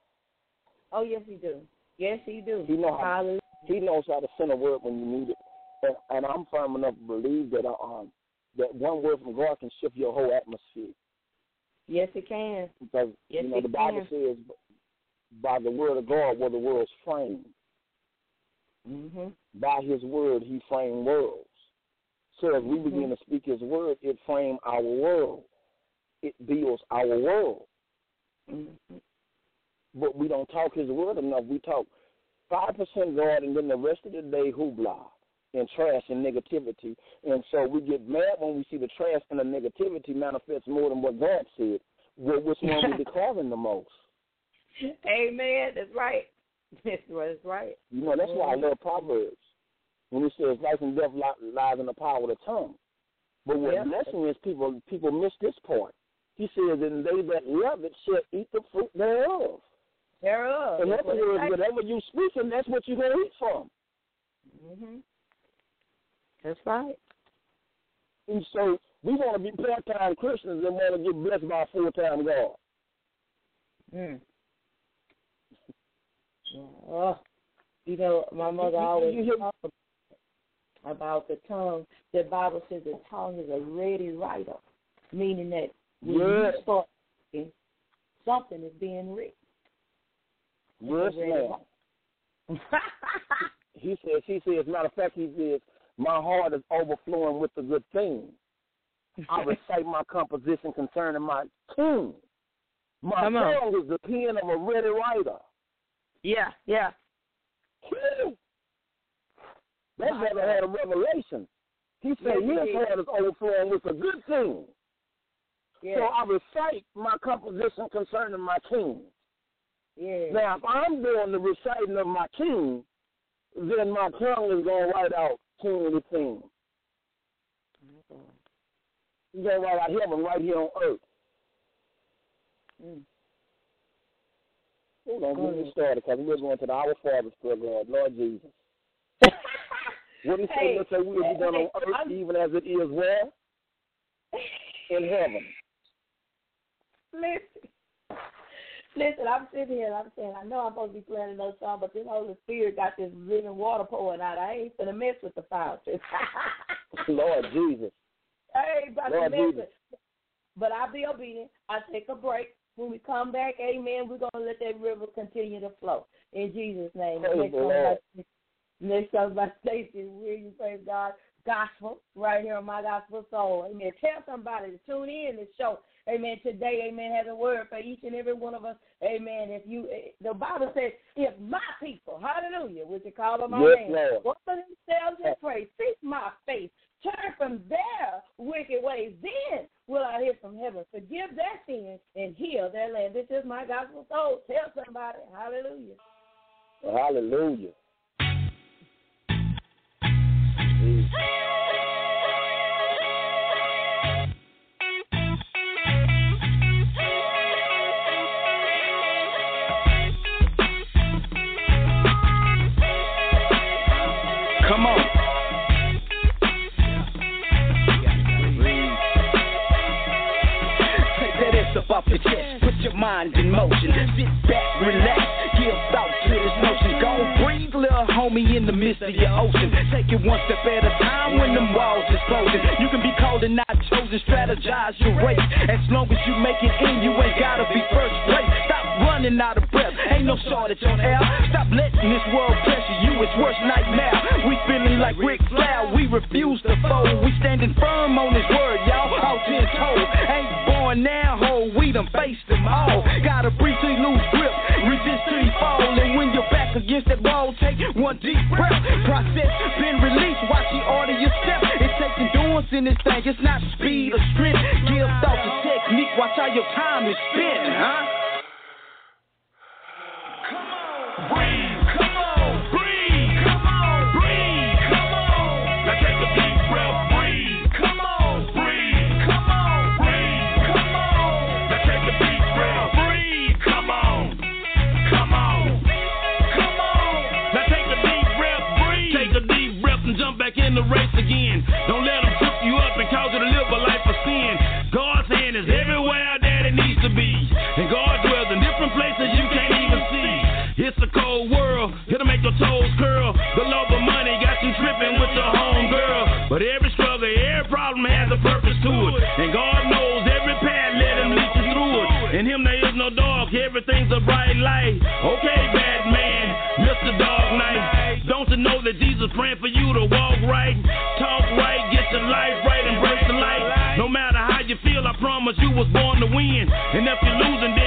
Oh yes, he do. Yes, he do. He know how Hallelujah. He knows how to send a word when you need it. And, and I'm firm enough to believe that uh, um that one word from God can shift your whole atmosphere. Yes, it can. Because Yes, you know the Bible says by the word of God were the worlds framed. Mm-hmm. By his word he framed worlds. So as we Mhm. begin to speak his word, it frames our world. It builds our world. Mhm. But we don't talk his word enough. We talk five percent God and then the rest of the day hoopla and trash and negativity. And so we get mad when we see the trash and the negativity manifest more than what God said. Well, which one we declaring the most? Amen. That's right. That's right. You know, that's why I love Proverbs. When it says life and death li- lies in the power of the tongue. But what Yeah. blessing is people people miss this part. He says, and they that love it shall eat the fruit thereof. Thereof. In other words, whatever you speaking, that's what you're going to eat from. Mhm. That's right. And so we want to be part-time Christians and want to get blessed by a full-time God. Mm. Oh, you know, my mother always talked about the tongue. The Bible says the tongue is a ready writer, meaning that when Yes. you start speaking, something is being written. Yes, ma'am. He says, he says, matter of fact, he says, my heart is overflowing with the good things. I recite my composition concerning my king. My Come on. tongue is the pen of a ready writer. yeah, yeah. That brother had a revelation. He said Yes, he his heart is overflowing with a good thing. Yeah. So I recite my composition concerning my king. yeah. Now, if I'm doing the reciting of my king, then my tongue is going to write out kingly things. He's going write out heaven right here on earth. Mm. Hold on, get Mm. me started because we're going to the Our Father's God, Lord Jesus. What he Hey? Let's say we will be done on earth I'm- even as it is where? In heaven. Listen. Listen, I'm sitting here and I'm saying, I know I'm supposed to be playing another song, but this Holy Spirit got this living water pouring out. I ain't gonna mess with the fountain. Lord Jesus. I ain't about to Lord mess Jesus. with But I'll be obedient. I take a break. When we come back, amen, we're gonna let that river continue to flow. In Jesus' name. Praise Next the Lord. by- Next song by Stacy Williams, praise God. Gospel, right here on my gospel soul. Amen. Tell somebody to tune in this show. Amen. Today, amen, has a word for each and every one of us. Amen. If you eh, the Bible says, if my people, hallelujah, which you call them my Yes, name, Lord. for themselves and pray, seek my face, turn from their wicked ways, then will I hear from heaven, forgive their sins, and heal their land. This is my gospel soul. Tell somebody, hallelujah. Hallelujah. Mind in motion. Sit back, relax, give thought to this notion. Go breathe, little homie, in the midst of your ocean. Take it one step at a time when them walls is closing. You can be called and not chosen, strategize your race. As long as you make it in, you ain't gotta be first place. Stop running out of breath, ain't no shortage on air. Stop letting this world pressure you, it's worst nightmare. We feeling like Ric Flair, we refuse to fold. We standing firm on this word, one deep breath. Process been released, watch you order your step. It takes endurance in this thing, it's not speed or strength. Give thought to technique, watch how your time is spent, huh? It's a cold world, it'll make your toes curl. The love of money got you tripping with your home girl. But every struggle, every problem has a purpose to it. And God knows every path, let him lead you through it. In him there is no dark, everything's a bright light. Okay, Batman, Mr. Dark Knight. Don't you know that Jesus praying for you to walk right, talk right, get your life right, and embrace the light. No matter how you feel, I promise you was born to win. And if you're losing,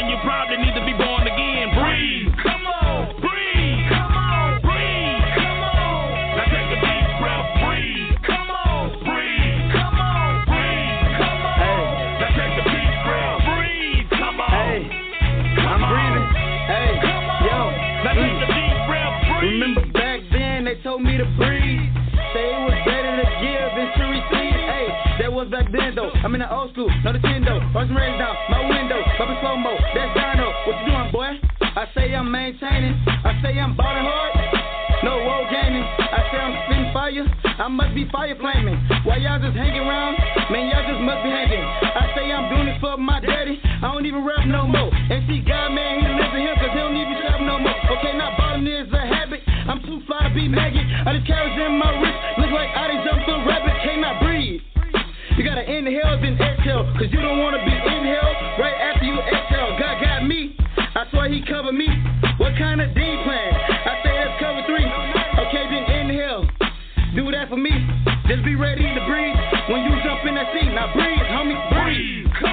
I'm in the old school, no Nintendo. Watch me raise down my window, up slow mo. That's Dino. What you doing, boy? I say I'm maintaining. I say I'm balling hard. No woe gaming. I say I'm spitting fire. I must be fire flaming. While y'all just hanging around, man, y'all just must be hanging. I say I'm doing this for my daddy. I don't even rap no more. And see, God, man, he lives in him because he don't even to no more. Okay, now balling is a habit. I'm too fly to be maggot. I just carrots in my wrist. Look like I done jumped inhale, then exhale. Cause you don't wanna be inhale right after you exhale. God got me. I swear he covered me. What kind of D plan? I say that's cover three. Okay, then inhale. Do that for me. Just be ready to breathe when you jump in that seat. Now breathe, homie, breathe.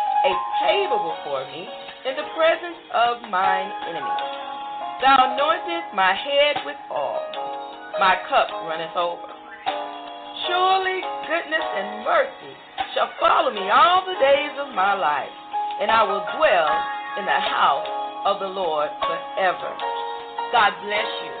a table before me in the presence of mine enemies. Thou anointest my head with oil, my cup runneth over. Surely goodness and mercy shall follow me all the days of my life, and I will dwell in the house of the Lord forever. God bless you.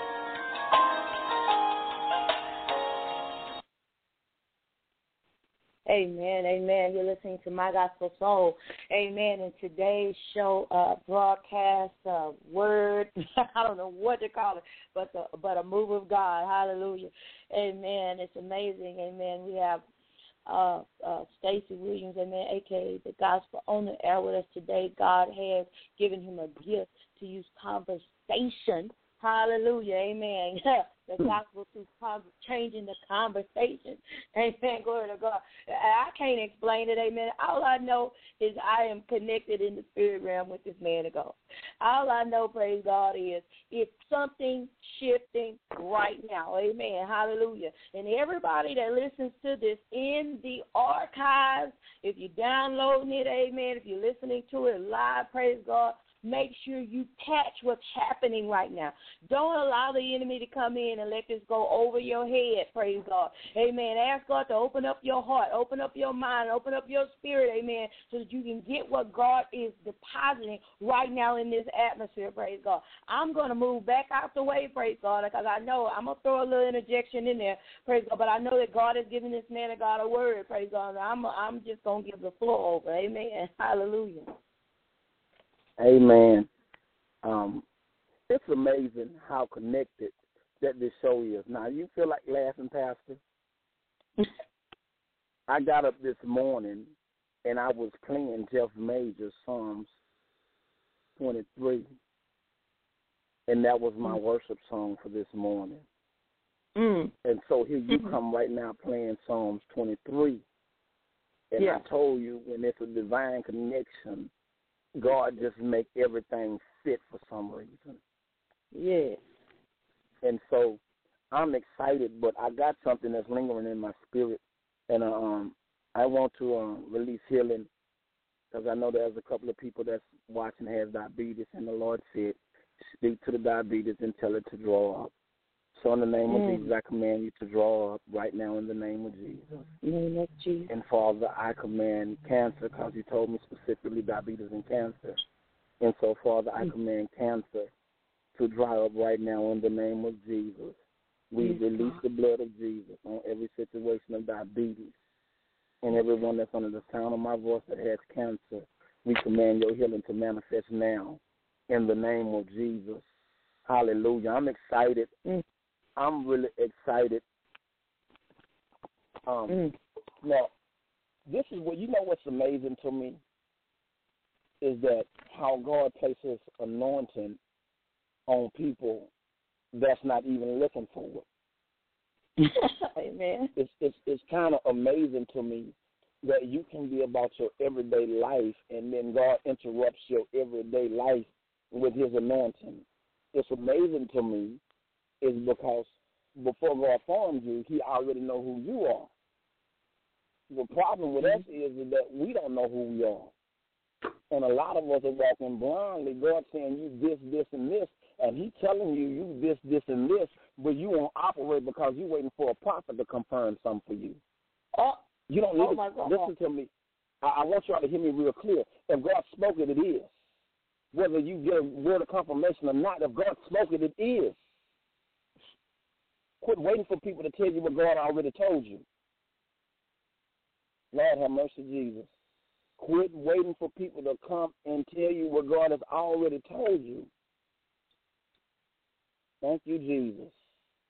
Amen, amen. You're listening to My Gospel Soul. Amen. In today's show, uh, broadcast, uh, word, I don't know what to call it, but the, but a move of God. Hallelujah. Amen. It's amazing. Amen. We have uh, uh, Stacy Williams, amen, aka the Gospel the air with us today. God has given him a gift to use conversation. Hallelujah. Amen. the gospel through changing the conversation. Amen. Glory to God. I can't explain it. Amen. All I know is I am connected in the spirit realm with this man of God. All I know, praise God, is it's something shifting right now. Amen. Hallelujah. And everybody that listens to this in the archives, if you're downloading it, amen, if you're listening to it live, praise God, Make sure you catch what's happening right now. Don't allow the enemy to come in and let this go over your head. Praise God. Amen. Ask God to open up your heart, open up your mind, open up your spirit. Amen. So that you can get what God is depositing right now in this atmosphere. Praise God. I'm going to move back out the way. Praise God. Because I know I'm going to throw a little interjection in there. Praise God. But I know that God has given this man of God a word. Praise God. I'm, I'm just going to give the floor over. Amen. Hallelujah. Amen. Um, it's amazing how connected that this show is. Now, you feel like laughing, Pastor? I got up this morning and I was playing Jeff Major Psalms 23, and that was my mm. worship song for this morning. Mm. And so here you mm-hmm. come right now playing Psalms 23. And yeah. I told you when it's a divine connection, God just make everything fit for some reason. Yeah. And so I'm excited, but I got something that's lingering in my spirit, and uh, um, I want to um, release healing because I know there's a couple of people that's watching has diabetes, and the Lord said, speak to the diabetes and tell it to draw up. So in the name mm. of Jesus, I command you to draw up right now in the name of Jesus. Name of Jesus. And Father, I command cancer because you told me specifically diabetes and cancer. And so, Father, I mm. command cancer to dry up right now in the name of Jesus. We yes, release God. the blood of Jesus on every situation of diabetes and everyone that's under the sound of my voice that has cancer. We command your healing to manifest now in the name of Jesus. Hallelujah. I'm excited mm. I'm really excited. Um, mm. Now, this is what you know. What's amazing to me is that how God places anointing on people that's not even looking for it. Amen. It's it's it's kind of amazing to me that you can be about your everyday life and then God interrupts your everyday life with His anointing. It's amazing to me is because before God formed you, He already know who you are. The problem with us mm-hmm. is, is that we don't know who we are. And a lot of us are walking blindly. God saying you this, this, and this, and He telling you you this, this, and this, but you won't operate because you're waiting for a prophet to confirm something for you. Oh, you don't need oh to listen to me. I, I want y'all to hear me real clear. If God spoke it, it is. Whether you get a word of confirmation or not, if God spoke it, it is. Quit waiting for people to tell you what God already told you. Lord have mercy, Jesus. Quit waiting for people to come and tell you what God has already told you. Thank you, Jesus.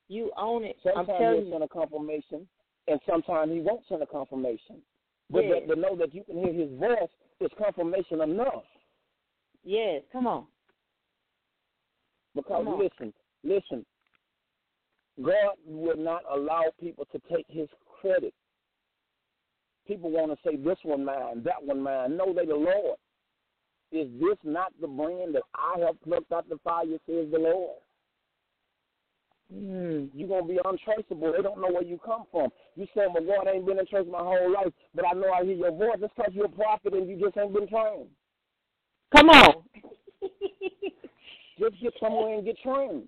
You own it. Sometimes I'm telling he'll send a confirmation, and sometimes he won't send a confirmation. But yes. to know that you can hear his voice is confirmation enough. Yes, come on. Because Come on. listen, listen, God will not allow people to take his credit. People want to say this one mine, that one mine. No, they the Lord. Is this not the brand that I have plucked out the fire, says the Lord? Mm. You're going to be untraceable. They don't know where you come from. You say, well, God, I ain't been in church my whole life, but I know I hear your voice. That's because you're a prophet and you just ain't been trained. Come on. Just get somewhere and get trained.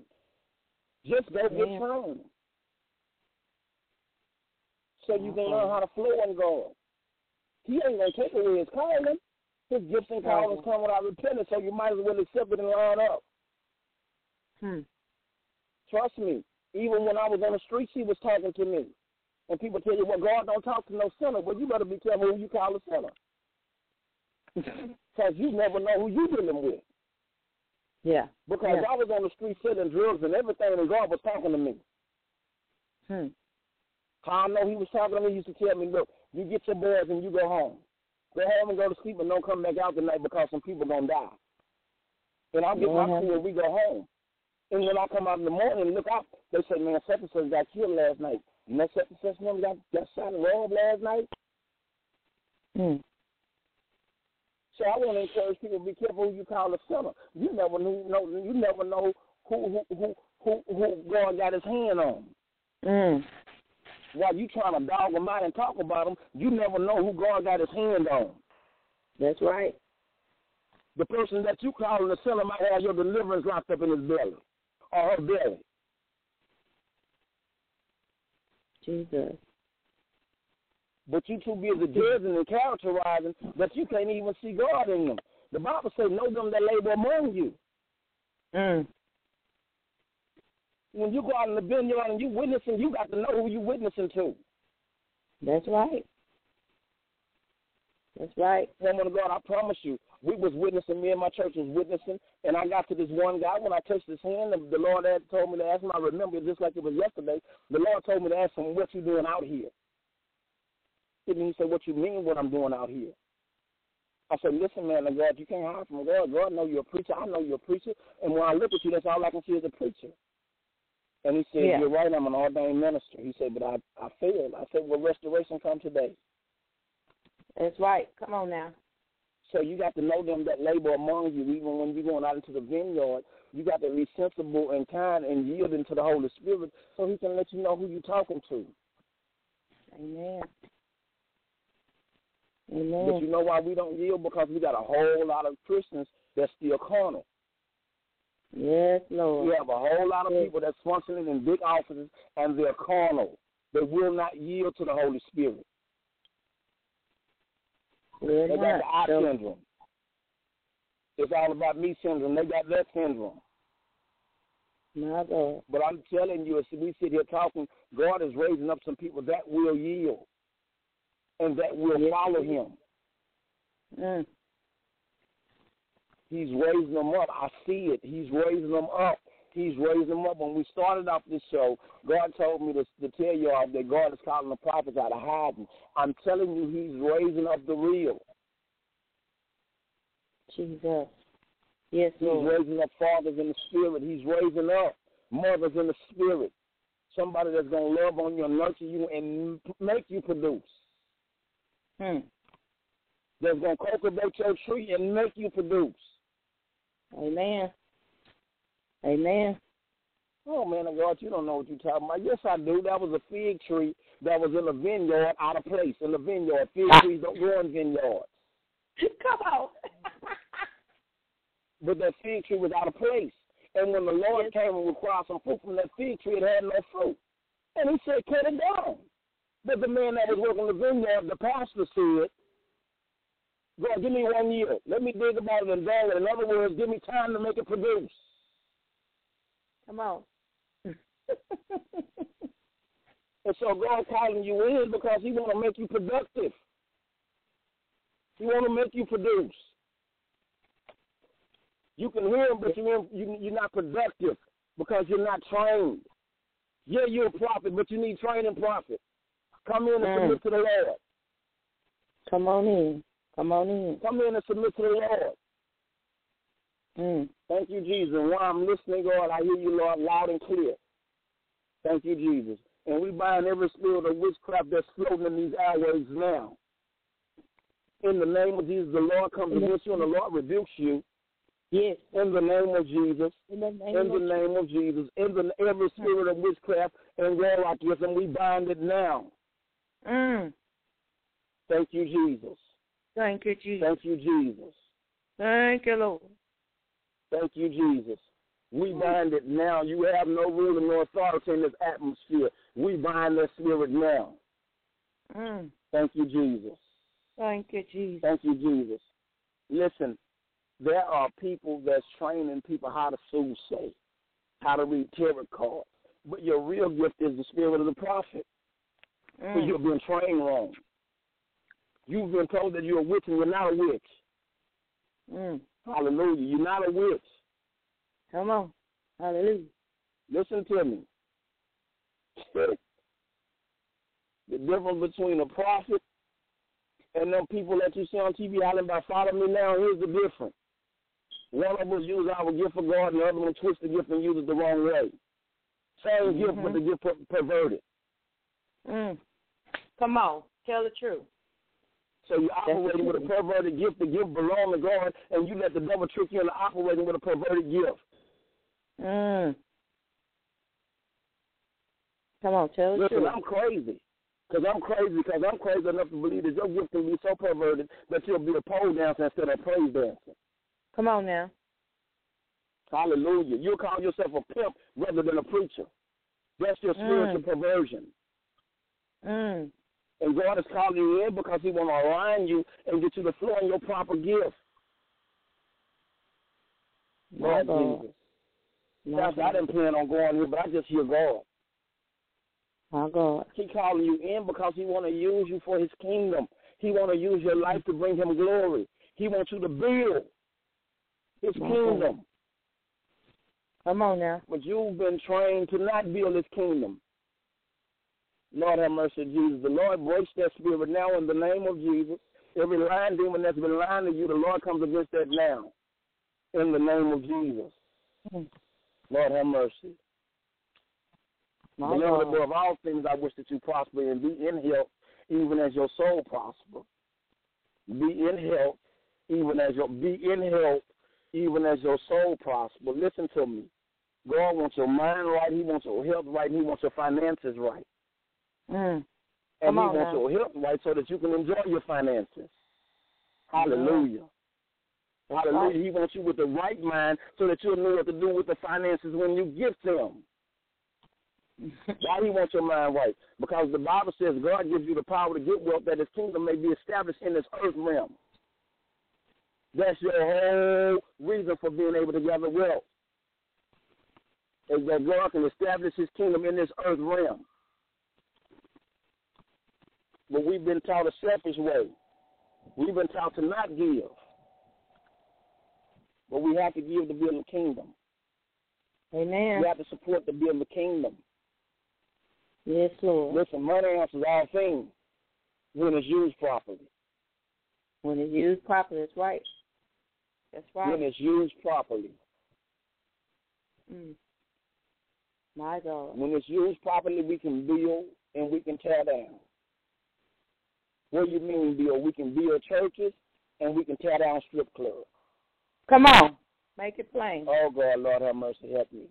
Just go get trained. So you can learn how to flow and God. He ain't going to take away his calling. His gifts and callings come without repentance, so you might as well accept it and line up. Hmm. Trust me. Even when I was on the streets, he was talking to me. And people tell you, well, God don't talk to no sinner. Well, you better be careful who you call a sinner. Because you never know who you dealing with. Yeah. Because Yeah. I was on the street selling drugs and everything, and God was talking to me. Hmm. How I know he was talking to me, he used to tell me, look, you get your boys and you go home. Go home and go to sleep and don't come back out tonight because some people going to die. And I'll get my Mhm. crew and we go home. And when I come out in the morning and look out, they say, man, such and such got killed last night. You know such and such one got, got shot and robbed last night? Hmm. So I want to encourage people to be careful who you call a sinner. You never know, you never know who who who who, who God got his hand on. Mm. While you trying to dog them out and talk about them, you never know who God got his hand on. That's right. The person that you calling a sinner might have your deliverance locked up in his belly or her belly. Jesus. But you too busy judging and characterizing that you can't even see God in them. The Bible says, know them that labor among you. Mm. When you go out in the vineyard and you witnessing, you got to know who you witnessing to. That's right. That's right. Woman of God, I promise you, we was witnessing, me and my church was witnessing, and I got to this one guy, when I touched his hand, the, the Lord had told me to ask him, I remember it just like it was yesterday, the Lord told me to ask him, what you doing out here? And he said, what you mean what I'm doing out here? I said, listen, man, of God, you can't hide from God. God know you're a preacher. I know you're a preacher. And when I look at you, that's all I can see is a preacher. And he said, Yeah. you're right, I'm an ordained minister. He said, but I, I failed. I said, well, restoration come today. That's right. Come on now. So you got to know them that labor among you, even when you're going out into the vineyard. You got to be sensible and kind and yielding to the Holy Spirit so he can let you know who you're talking to. Amen. But you know why we don't yield? Because we got a whole lot of Christians that's still carnal. Yes, Lord. We have a whole lot of Yes. people that's functioning in big offices and they're carnal. They will not yield to the Holy Spirit. Good They got the I So- syndrome. It's all about me syndrome. They got that syndrome. My God. But I'm telling you, as we sit here talking, God is raising up some people that will yield and that will follow him. Mm. He's raising them up. I see it. He's raising them up. He's raising them up. When we started off this show, God told me to, to tell you all that God is calling the prophets out of hiding. I'm telling you, He's raising up the real. Jesus. Yes, He's Lord. raising up fathers in the spirit. He's raising up mothers in the spirit. Somebody that's going to love on you and nurture you and make you produce. Hmm. That's going to cultivate your tree and make you produce. Amen. Amen. Oh man of God, you don't know what you're talking about. Yes, I do. That was a fig tree that was in a vineyard out of place. In the vineyard, fig trees don't grow in vineyards. Come on. But that fig tree was out of place. And when the Lord Yes. came and required some fruit from that fig tree, it had no fruit. And he said, cut it down. But the man that was working the vineyard, the pastor said, God, give me one year. Let me dig about it and value it. In other words, give me time to make it produce. Come on. And so God calling you in because He want to make you productive. He want to make you produce. You can hear Him, but you're, you, you're not productive because you're not trained. Yeah, you're a prophet, but you need training prophet. Come in and Mm. submit to the Lord. Come on in. Come on in. Come in and submit to the Lord. Mm. Thank you, Jesus. While I'm listening, God, I hear you, Lord, loud and clear. Thank you, Jesus. And we bind every spirit of witchcraft that's floating in these airways now. In the name of Jesus, the Lord comes against you and the Lord rebukes you. Yes. In the name of Jesus. In the name, of Jesus. In the of name of Jesus. In the every spirit of witchcraft and warlockerism, we bind it now. Mm. Thank you, Jesus. Thank you, Jesus. Thank you, Jesus. Thank you, Lord. Thank you, Jesus. We bind it now. You have no rule and no authority in this atmosphere. We bind that spirit now. Mm. Thank you, Jesus. Thank you, Jesus. Thank you, Jesus. Listen, there are people that's training people how to soothsay, how to read tarot cards. But your real gift is the spirit of the prophet. Mm. you've been trained wrong. You've been told that you're a witch and you're not a witch. Mm. Hallelujah. You're not a witch. Come on. Hallelujah. Listen to me. the difference between a prophet and them people that you see on TV hollering about follow me now, here's the difference. One of us use our gift for God and the other one twist the gift and use it the wrong way. Same gift, but the gift per- perverted. Mm. Come on. Tell the truth. So you're operating with a perverted gift. The gift belongs to God, and you let the devil trick you into operating with a perverted gift. Mm. Come on. Tell the Listen, truth. I'm crazy. Because I'm crazy, because I'm crazy enough to believe that your gift can be so perverted that you'll be a pole dancer instead of a praise dancer. Come on now. Hallelujah. You'll call yourself a pimp rather than a preacher. That's your spiritual Mm. perversion. Mm. And God is calling you in because He want to align you and get you to flow in your proper gift. Lord God. Jesus. My I didn't plan on going here, but I just hear God. My God. He calling you in because He want to use you for His kingdom. He want to use your life to bring Him glory. He wants you to build His My kingdom. Come on now. But you've been trained to not build His kingdom. Lord have mercy, Jesus. The Lord breaks that spirit now in the name of Jesus. Every lying demon that's been lying to you, the Lord comes against that now. In the name of Jesus. Lord have mercy. My Beloved, above all things, I wish that you prosper and be in health, even as your soul prosper. Be in health, even as your be in health, even as your soul prosper. Listen to me. God wants your mind right. He wants your health right. He wants your finances right. Mm. And Come he wants now. your help, right so that you can enjoy your finances. Hallelujah. Hallelujah. He wants you with the right mind so that you'll know what to do with the finances when you give them. Why he wants your mind right? Because the Bible says God gives you the power to get wealth that his kingdom may be established in this earth realm. That's your whole reason for being able to gather wealth. Is that God can establish his kingdom in this earth realm. But we've been taught a selfish way. We've been taught to not give. But we have to give to build the kingdom. Amen. We have to support to build the kingdom. Yes, Lord. Listen, money answers all things when it's used properly. When it's used properly, that's right. That's right. When it's used properly. Mm. My God. When it's used properly, we can build and we can tear down. What do you mean build? We can build churches and we can tear down strip clubs. Come on. Make it plain. Oh God, Lord have mercy, help me.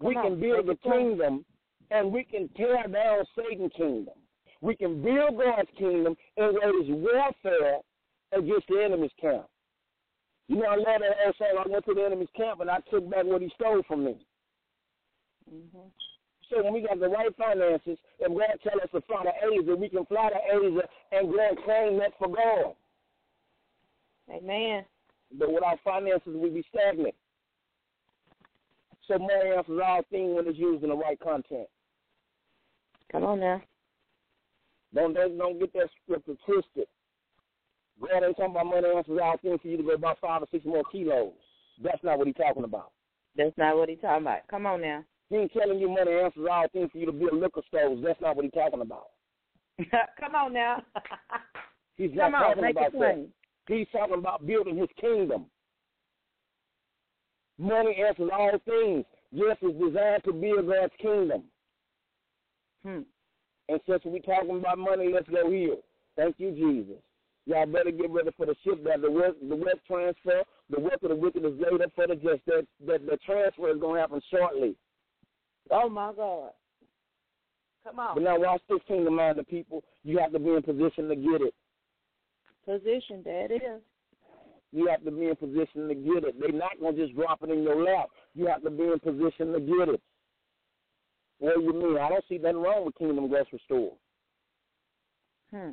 we Come can build the make plain. kingdom and we can tear down Satan's kingdom. We can build God's kingdom and wage warfare against the enemy's camp. You know, I love that old song. I went to the enemy's camp and I took back what he stole from me. Mm-hmm. So when we got the right finances, and God tell us to fly to Asia, we can fly to Asia and go and claim that for God. Amen. But without finances, we be stagnant. So money answers all things when it's used in the right content. Come on now. Don't don't, get that scripture twisted. God ain't talking about money answers all things for you to go about five or six more kilos. That's not what he's talking about. That's not what he's talking about. Come on now. He ain't telling you money answers all things for you to build liquor stores. That's not what he's talking about. Come on now. He's not Come talking about that. He's talking about building his kingdom. Money answers all things. Yes, it's designed to build God's kingdom. Hmm. And since we're talking about money, let's go here. Thank you, Jesus. Y'all better get ready for the ship that the wealth, the wealth transfer, the wealth of the wicked is laid up for the just. That, that the transfer is going to happen shortly. Oh my God. Come on. But now watch this kingdom minded people. You have to be in position to get it. Position, that is. You have to be in position to get it. They're not going to just drop it in your lap. You have to be in position to get it. What do you mean? I don't see nothing wrong with Kingdom Grocery Store. Hmm.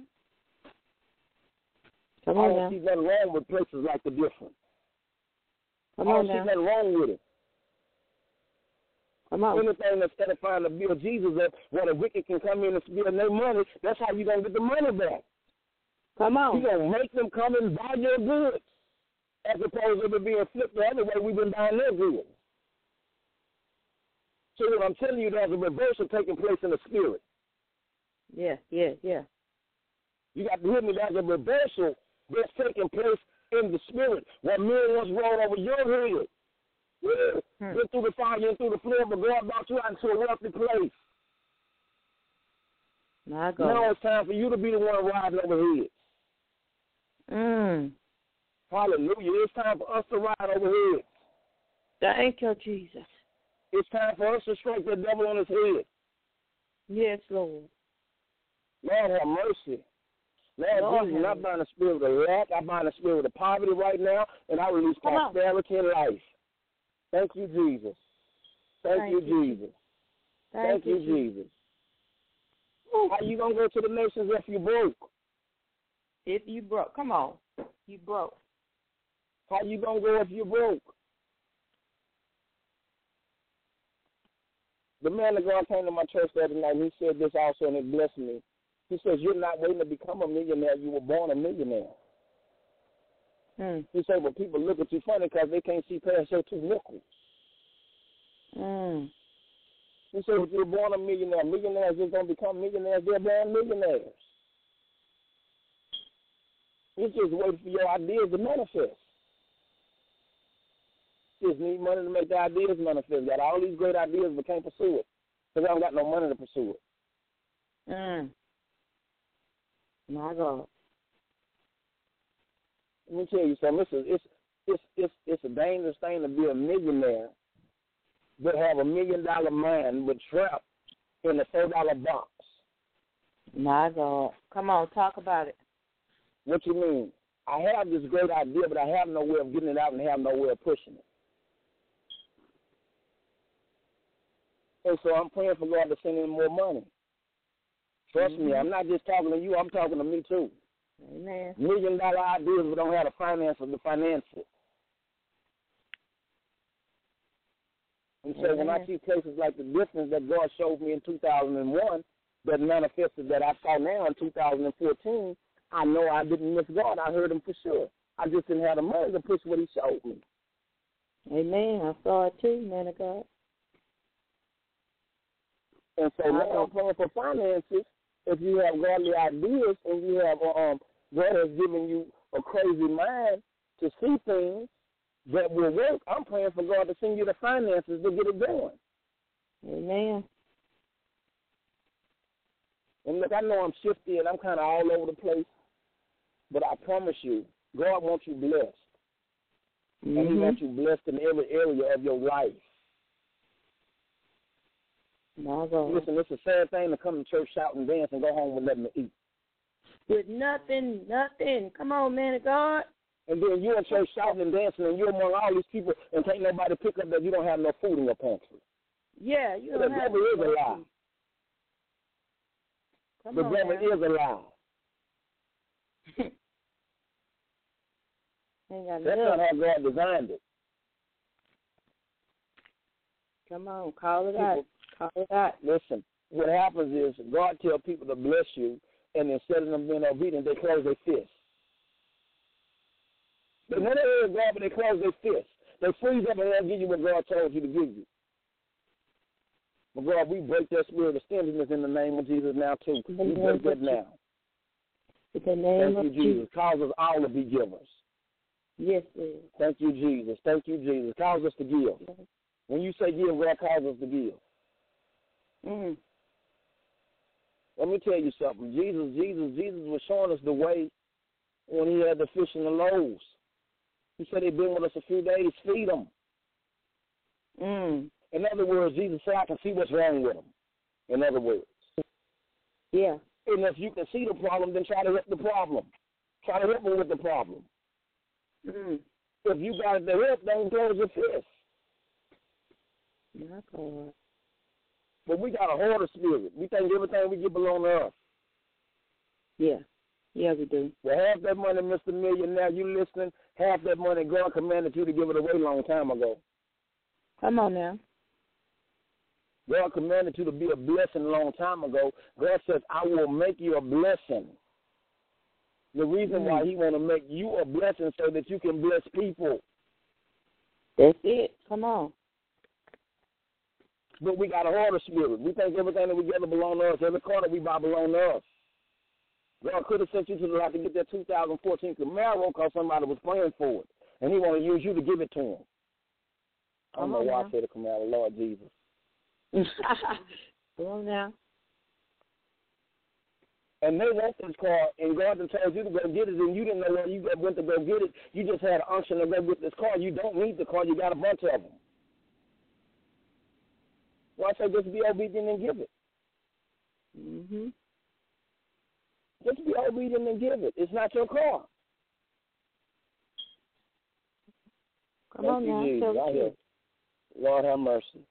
Come I on don't now. see nothing wrong with places like the different. Come I don't see nothing wrong with it. Come on. Anything that's edifying to build Jesus up, where the wicked can come in and steal their money, that's how you're going to get the money back. Come on. You're going to make them come and buy your goods. As opposed to being flipped the other way, we've been buying their goods. So what I'm telling you, there's a reversal taking place in the spirit. Yeah, yeah, yeah. You got to hear me. There's a reversal that's taking place in the spirit. Where men once rolled over your head. Yeah. Hmm. Went through the fire and through the flood, but God brought you out into a wealthy place. My God. Now it's time for you to be the one riding over heads. Mm. Hallelujah. It's time for us to ride over heads. Thank you, Jesus. It's time for us to strike the devil on his head. Yes, Lord. Lord have mercy. Lord, Lord Jesus, I bind the spirit of lack. I bind the spirit of poverty right now, and I release prosperity in life. Thank you, Jesus. Thank, Thank you, you, Jesus. Thank, you, Jesus. Jesus. How you gonna go to the nations if you broke? If you broke, come on. You broke. How you gonna go if you broke? The man of God came to my church the other night and he said this also and it blessed me. He says, You're not waiting to become a millionaire, you were born a millionaire. Mm. He said, Well people look at you funny because they can't see past your two nickels. Mm. He said, If you're born a millionaire, millionaires just don't become millionaires, they're born millionaires. It's just waiting for your ideas to manifest. Just need money to make the ideas manifest. Got all these great ideas but can't pursue it. Because I don't got no money to pursue it. Mm. My God. Let me tell you something. It's a, it's, it's, it's, it's a dangerous thing to be a millionaire but have a million dollar mind but trapped in a four dollar box. My God. Come on, talk about it. What you mean? I have this great idea, but I have no way of getting it out and have no way of pushing it. And so I'm praying for God to send in more money. Trust me, Mhm. I'm not just talking to you, I'm talking to me too. Amen. Million dollar ideas, but don't have the finances to finance it. And so when I see places like the difference that God showed me in 2001 that manifested that I saw now in 2014, I know I didn't miss God. I heard him for sure. I just didn't have the money to push what he showed me. Amen. I saw it too, man of God. And so now I'm praying for finances. If you have godly ideas and you have um God has given you a crazy mind to see things that will work, I'm praying for God to send you the finances to get it going. Amen. And look, I know I'm shifty and I'm kind of all over the place, but I promise you, God wants you blessed. And He Mhm. wants you blessed in every area of your life. My God. Listen, it's a sad thing to come to church, shout and dance, and go home with nothing to eat. With nothing, nothing. Come on, man of God. And then you in church shouting and dancing, and you're among all these people, and can't nobody pick up that you don't have no food in your pantry. Yeah, you the don't have The devil is a lie. Come the on devil is a lie. That's not how God designed it. Come on, call it People- out. Call it out. Listen, what happens is God tell people to bless you, and instead of them being obedient, they close their fists. They never heard God, but they close their fists. They freeze up and they'll give you what God told you to give you. But God, we break that spirit of stinginess in the name of Jesus now too. We break that of now. In the name Thank of you, Jesus. Cause us all to be givers. Yes, Lord. Thank you, Jesus. Thank you, Jesus. Cause us to give. When you say give, God calls us to give. Mm. Let me tell you something. Jesus, Jesus, Jesus was showing us the way when he had the fish and the loaves. He said he'd been with us a few days. Feed them. Mm. In other words, Jesus said, I can see what's wrong with them. In other words. Yeah. And if you can see the problem, then try to help the problem. Try to help them with the problem. Mm. If you got the help, don't close your fist. My God. But we got a hoarder spirit. We think everything we get belong to us. Yeah. Yeah, we do. Well, half that money, Mr. Millionaire, you listening, half that money God commanded you to give it away a long time ago. Come on now. God commanded you to be a blessing a long time ago. God says, I will make you a blessing. The reason why mm. he want to make you a blessing so that you can bless people. That's it. Come on. But we got a hoarder spirit. We think everything that we get belong to us. Every car that we buy belong to us. God could have sent you to the lot to get that 2014 Camaro because somebody was praying for it. And he want to use you to give it to him. I don't know why now. I said a Camaro, Lord Jesus. Come on now. and they want this car, and God told you to go get it, and you didn't know where you went to go get it. You just had an unction to go get this car. You don't need the car. You got a bunch of them. Well, I say just be obedient and give it. Mm-hmm. Just be obedient and give it. It's not your car. Come Thank on now. Jesus. The I hear. Lord have mercy.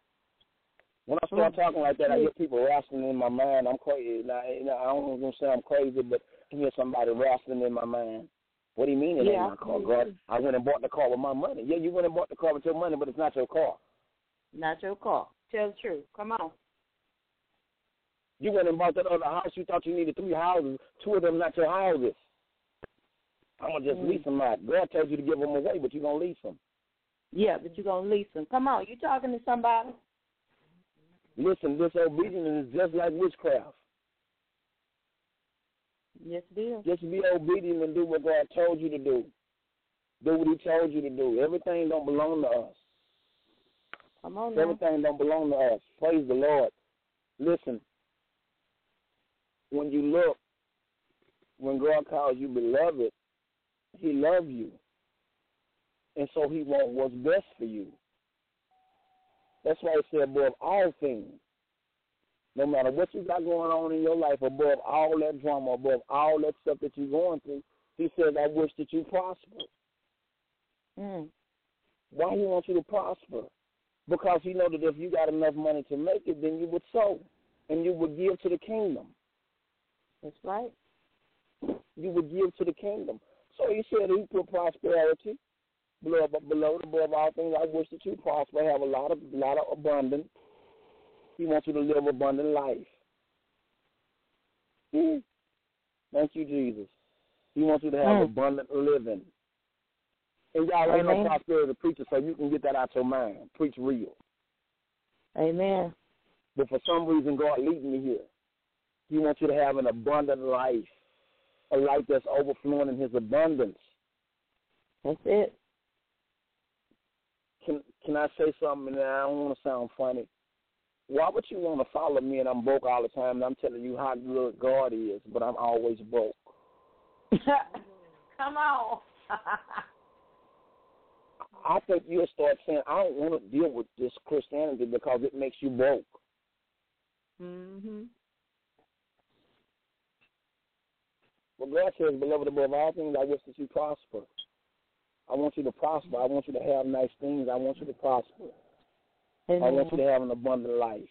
When I start Mm. talking like that, I hear people wrestling in my mind. I'm crazy. Now, I don't want to say I'm crazy, but I hear somebody wrestling in my mind. What do you mean it Yeah, ain't my car? I God, I went and bought the car with my money. Yeah, you went and bought the car with your money, but it's not your car. Not your call. Tell the truth. Come on. You went and bought that other house. You thought you needed three houses. Two of them not your houses. I'm gonna just Mm. lease them out. God tells you to give them away, but you're gonna lease them. Yeah, but you're going to lease them. Come on. You talking to somebody? Listen, disobedience is just like witchcraft. Yes, it is. Just be obedient and do what God told you to do. Do what He told you to do. Everything don't belong to us. Come on now. Everything don't belong to us. Praise the Lord. Listen, when you look, when God calls you beloved, He loves you. And so He wants what's best for you. That's why He said, above all things, no matter what you got going on in your life, above all that drama, above all that stuff that you're going through, He says, I wish that you prosper. Mm. Why He wants you to prosper? Because He know that if you got enough money to make it, then you would sow and you would give to the kingdom. That's right. You would give to the kingdom. So He said He put prosperity below, below above all things. I wish that you prosper, have a lot of lot of abundance. He wants you to live abundant life. Mm. Thank you, Jesus. He wants you to have Mm. abundant living. And y'all ain't no prosperity preacher, so you can get that out your mind. Preach real. Amen. But for some reason, God leading me here. He wants you to have an abundant life, a life that's overflowing in His abundance. That's it. Can Can I say something? And I don't want to sound funny. Why would you want to follow me and I'm broke all the time? And I'm telling you how good God is, but I'm always broke. Come on. I think you'll start saying, I don't want to deal with this Christianity because it makes you broke. mhm. But God says, beloved, above all things, I wish that you prosper. I want you to prosper. I want you to have nice things. I want you to prosper. I want you to have an abundant life.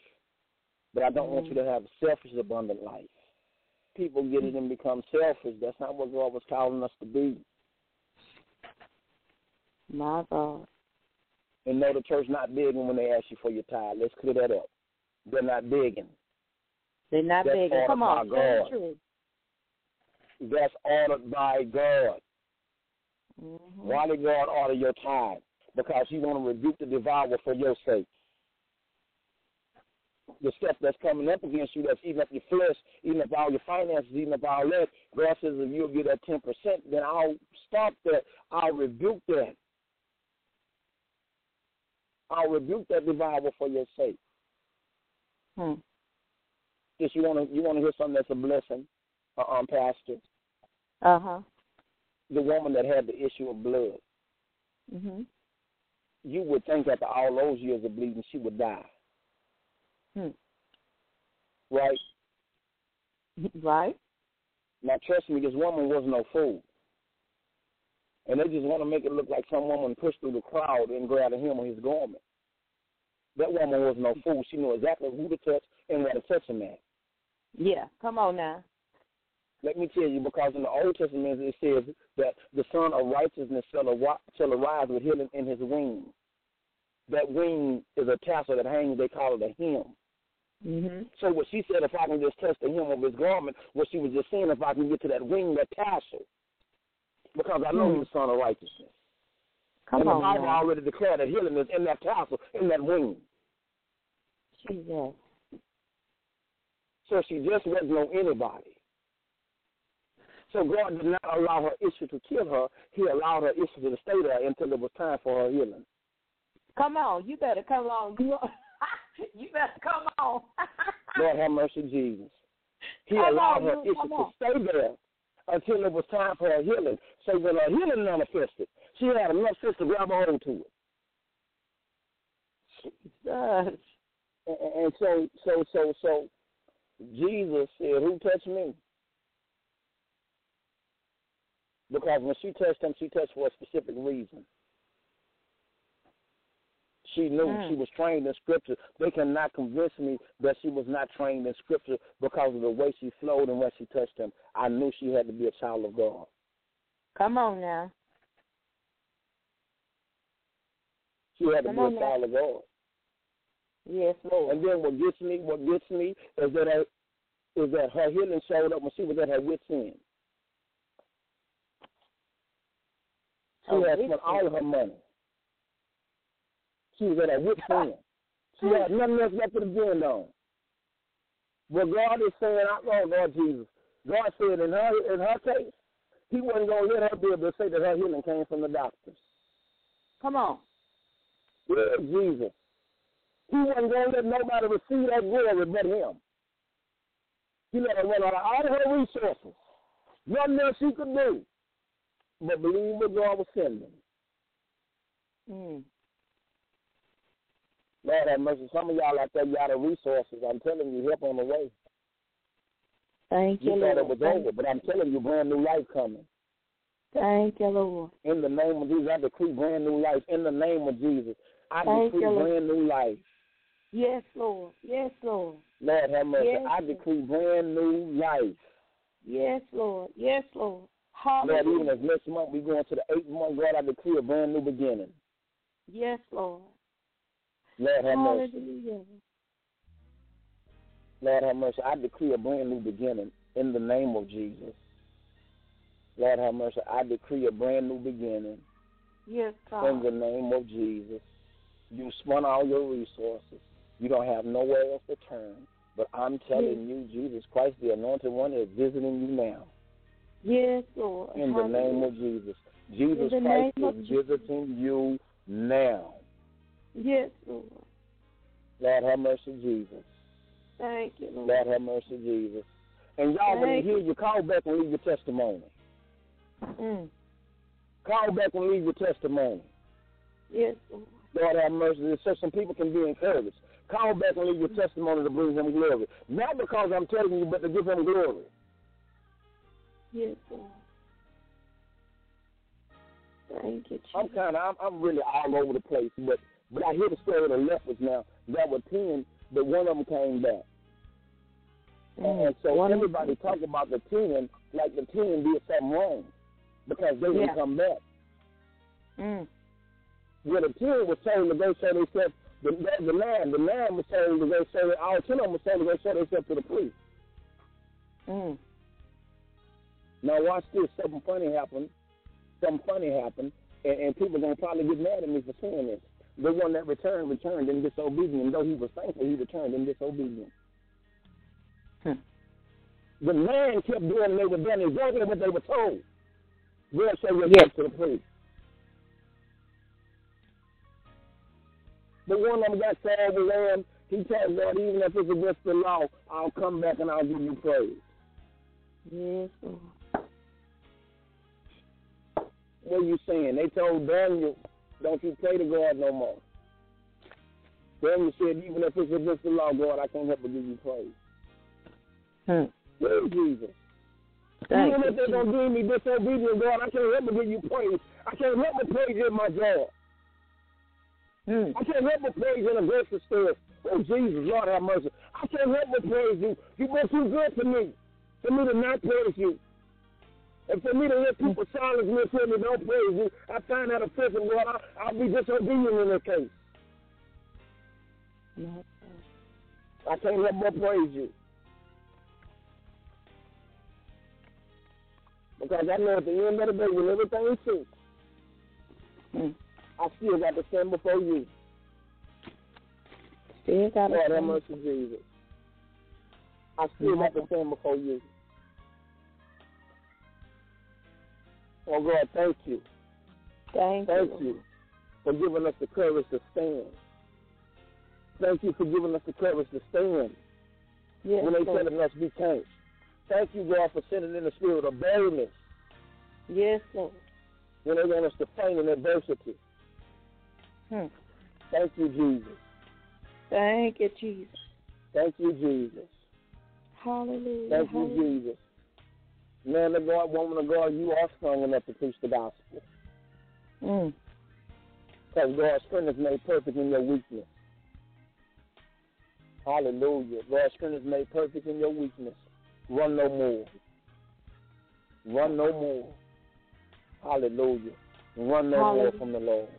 But I don't want you to have a selfish, abundant life. People get it and become selfish. That's not what God was calling us to be. My God. And no, the church not begging when they ask you for your tithe. Let's clear that up. They're not begging. They're not That's begging. Come on. The God. That's ordered by God. Mhm. Why did God order your tithe? Because He want to rebuke the devourer for your sake. the stuff that's coming up against you, that's eating up your flesh, eating up all your finances, eating up all that, God says if you'll get that 10%, then I'll stop that. I'll rebuke that. I'll rebuke that devourer for your sake. Hmm. Just you want to you want to hear something that's a blessing, uh, um, Pastor. Uh huh. The woman that had the issue of blood. Mhm. You would think after all those years of bleeding, she would die. Hmm. Right? Right. Now, trust me, this woman was no fool. And they just want to make it look like some woman pushed through the crowd and grabbed him on his garment. That woman was no fool. She knew exactly who to touch and where to touch him at. Yeah. Come on now. Let me tell you, because in the Old Testament it says that the Son of Righteousness shall, ar- shall arise with healing in his wings. That wing is a tassel that hangs, they call it a hem. Mhm. So what she said, if I can just touch the hem of his garment, what she was just saying, if I can get to that wing, that tassel, because I know Hmm. he's the Son of Righteousness. Come and on the Bible now. already declared that healing is in that castle, in that wing. Jesus. So she just wasn't on anybody. So God did not allow her issue to kill her. He allowed her issue to stay there until it was time for her healing. Come on. You better come on. You, you better come on. Lord have mercy, Jesus. He Come allowed on, her issue to stay there until it was time for her healing. So when her healing manifested, she had enough sense to grab a hold to it. Jesus. And, and so, so, so, so, Jesus said, "Who touched me?" Because when she touched him, she touched for a specific reason. She knew Mm. she was trained in Scripture. They cannot convince me that she was not trained in Scripture because of the way she flowed and when she touched him. I knew she had to be a child of God. Come on now. She had to Come be a child of God. Yes, Lord. And then what gets me, what gets me is that I, is that her healing showed up when she was at her wit's end. She Her had spent all of her money. She was at her wit's end. She had nothing else left to depend on. But God is saying, I oh Lord Jesus. God said in her in her case, He wasn't gonna let her be able to say that her healing came from the doctors. Come on. Yeah, Jesus. He wasn't going to let nobody receive that glory but him. He let her run out of all her resources. Nothing else she could do but believe what God was sending. Mm. Lord have mercy. Some of y'all out there, y'all of resources. I'm telling you, help on the way. Thank you, You thought Lord. it was Thank, over, but I'm telling you, brand new life coming. thank you, Lord. In the name of Jesus, I decree brand new life. In the name of Jesus, I Thank decree you, brand new life. Yes, Lord. Yes, Lord. Lord have mercy. Yes, I decree brand new life. Yes, Lord. Yes, Lord. Lord, even as next month we go into the eighth month, God, I decree a brand new beginning. Yes, Lord. Lord have mercy. Lord have mercy. I decree a brand new beginning in the name of Jesus. Lord have mercy. I decree a brand new beginning Yes, God. in the name of Jesus. You spun all your resources. You don't have nowhere else to turn. But I'm telling you, Jesus Christ, the anointed one, is visiting you now. Yes, Lord. In the name of Jesus. Jesus Christ is Jesus. visiting you now. Yes, Lord. Lord have mercy, Jesus. Thank you, Lord. Lord have mercy, Jesus. And y'all, when you hear you, call back and leave your testimony. Mm. Call back and leave your testimony. Yes, Lord. Lord have mercy. So some people can be encouraged. Call back and leave your testimony to bring him glory. Not because I'm telling you, but to give him glory. Yes, Lord. Thank you, Jesus. I'm kind of, I'm, I'm really all over the place, but but I hear the story of the lepers now. That were ten, but one of them came back. And so One- everybody talk about the ten like the ten did something wrong because they didn't Yeah. come back. Mm. Well, the ten was told to go show themselves. The, the, the nine, the nine was told to go show. All ten of them was told to go show themselves to the priest. Mm. Now watch this. Something funny happened. Something funny happened, and, and people gonna probably get mad at me for saying this. The one that returned returned in disobedience, though he was thankful, he returned in disobedience. Hmm. The man kept doing and they were doing exactly what they were told. God said, "Your Yes. to the priest." The one that got saved with lamb, he told God, even if it's against the law, I'll come back and I'll give you praise. Yes, Lord. What are you saying? They told Daniel, don't you pray to God no more. Daniel said, even if it's against the law, God, I can't help but give you praise. Hmm. Is Jesus? Thank even if they're going to deem me disobedient, God, I can't help but give you praise. I can't help but praise in my job. Hmm. I can't help but praise in a grocery store. Oh, Jesus, Lord have mercy. I can't help but praise you. You've been too good for me, for me to not praise you. And for me to let people silence me and tell me don't praise you, I find that offensive, Lord. I, I'll be disobedient in that case. I can't help but praise you. Because I know at the end of the day, when everything is Hmm. I still got to stand before you. Still got Lord have to mercy, Jesus. I still got to stand before you. Oh, God, thank you. Thank, Thank you. you for giving us the courage to stand. Thank you for giving us the courage to stand Yes, when they Lord. telling us we can't. Thank you, God, for sending in the spirit of boldness Yes, Lord. when they want us to faint in adversity. Hmm. Thank you, Jesus. Thank you, Jesus. Thank you, Jesus. Hallelujah. Thank you, Hallelujah. Jesus. Man of God, woman of God, you are strong enough to preach the gospel. Mm. Because God's strength is made perfect in your weakness. Hallelujah. God's strength is made perfect in your weakness. Run no more. Run no more. Hallelujah. Run no more from the Lord.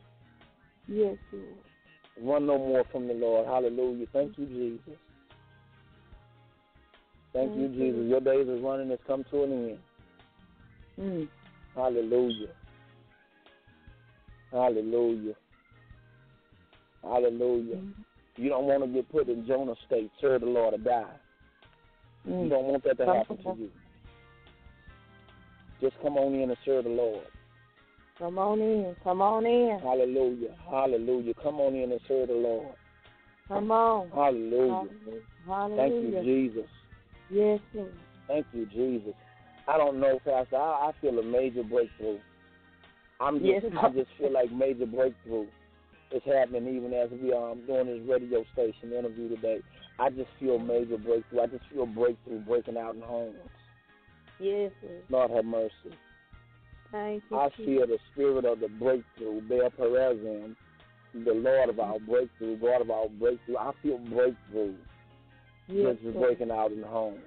Yes, Lord. Run no more from the Lord. Hallelujah. Thank you, Jesus. Thank you. Jesus. Your days of running has come to an end. Mm. Hallelujah. Hallelujah. Hallelujah. Mm. You don't want to get put in Jonah state, serve the Lord or die. You Mm. don't want that to happen to you. Just come on in and serve the Lord. Come on in. Come on in. Hallelujah. Hallelujah. Come on in and serve the Lord. Come on. Hallelujah. Hallelujah. Thank you, Jesus. Yes, Lord. Thank you, Jesus. I don't know, Pastor. I, I feel a major breakthrough. I'm just, Yes. I just feel like major breakthrough is happening even as we um doing this radio station interview today. I just feel major breakthrough. I just feel breakthrough breaking out in homes. Yes, Lord. Lord have mercy. Thank you. I feel the spirit of the breakthrough, Baal Perazim, the Lord of our breakthrough, God of our breakthrough. I feel breakthrough Yes, just Lord. breaking out in homes.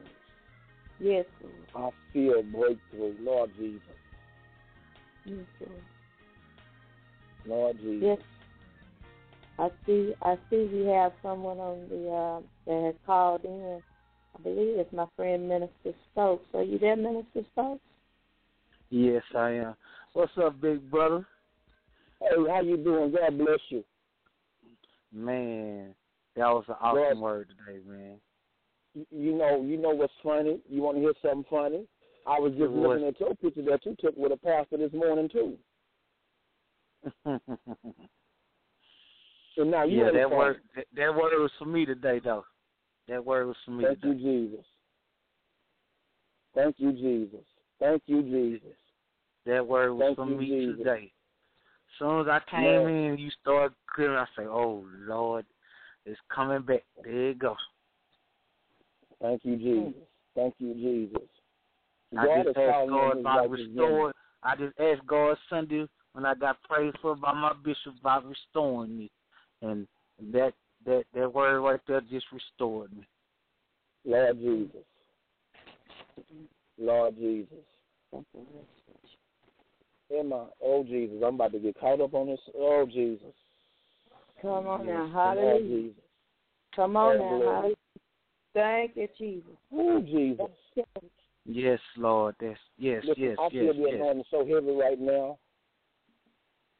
Yes, Lord. I feel breakthrough, Lord Jesus. Yes, Lord. Lord Jesus. Yes. I see. I see. We have someone on the uh, that has called in. I believe it's my friend Minister Stokes. Are you there, Minister Stokes? Yes, I am. What's up, big brother? Hey, how you doing? God bless you. Man, that was an awesome God- word today, man. You- You know, you know what's funny? You want to hear something funny? I was just What? looking at your picture that you took with a pastor this morning too. And now you yeah, ain't that word that, that word was for me today, though. That word was for me Thank you. Jesus. Thank you, Jesus. Thank you, Jesus. That word was Thank for you, me Jesus. today. As soon as I came Yeah. in, you started clearing. I say, "Oh Lord, it's coming back." There you go. Thank you, Jesus. Thank you, Jesus. I God just asked God on his about righteous restoring. I just asked God Sunday when I got prayed for by my bishop about restoring me, and that that that word right there just restored me. Lord Jesus. Lord Jesus. Emma, oh Jesus, I'm about to get caught up on this. Oh Jesus. Come on now. Oh Hallelujah. Jesus. Come on now. glory. Hallelujah. Thank you, Jesus. Oh Jesus. Yes, Lord. That's yes, Listen, yes, I feel yes, the yes. anointing so heavy right now.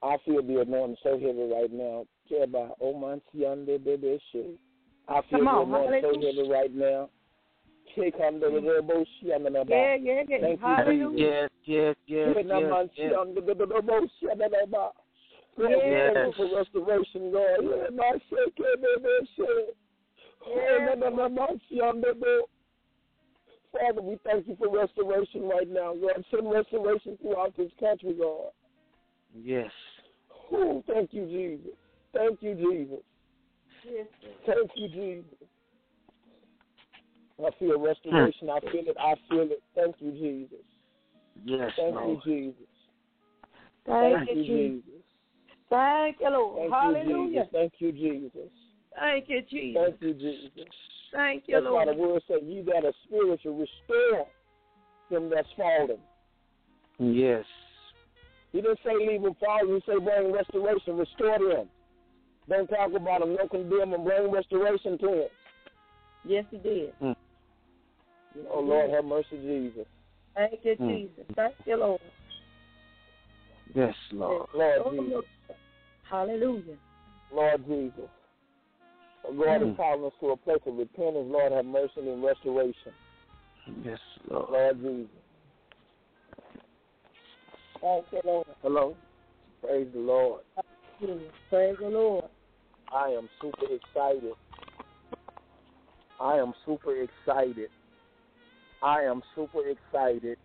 I feel the anointing so heavy right now. Keba, Omansi under the shit. I feel Come on, anointing so heavy right now. Kick under the mm. elbow, she Yeah, yeah, yeah. Thank you, Hallelujah. Yes, yes, yes, Kick yes, under yes. the elbow, she under the bar. Lord, we Yes. thank you for restoration, God. Yeah, my shit, Keba, shit. Oh, yes. Oh, the Father, we thank you for restoration right now, God. Send restoration throughout this country, God. Yes. Oh, thank you, Jesus. Thank you, Jesus. Yes, Thank you, Jesus. I feel restoration. I feel it. I feel it. Thank you, Jesus. Yes, Thank Lord. you, Jesus. Thank, Thank you, you, Jesus. Jesus. Thank you, Lord. Thank you, Hallelujah. Jesus. Thank you, Jesus. Thank you, Jesus. Thank you, Jesus. Thank you, That's why the word said, "You that are spiritual, restore them that's fallen." Yes. He didn't say leave them fallen. He said bring restoration, restore them. Don't talk about them, don't condemn them. Bring restoration to them. Yes, He did. Oh Lord, have mercy, Jesus. Thank you, Mm. Jesus. Thank you, Lord. Yes, Lord. Lord Oh, Jesus. Hallelujah. Lord Jesus. Oh, God Mm. is calling us to a place of repentance. Lord, have mercy and restoration. Yes, Lord. Lord Jesus. Thank you, Lord. Hello. Praise the Lord. Hallelujah. Praise the Lord. I am super excited. I am super excited. I am super excited.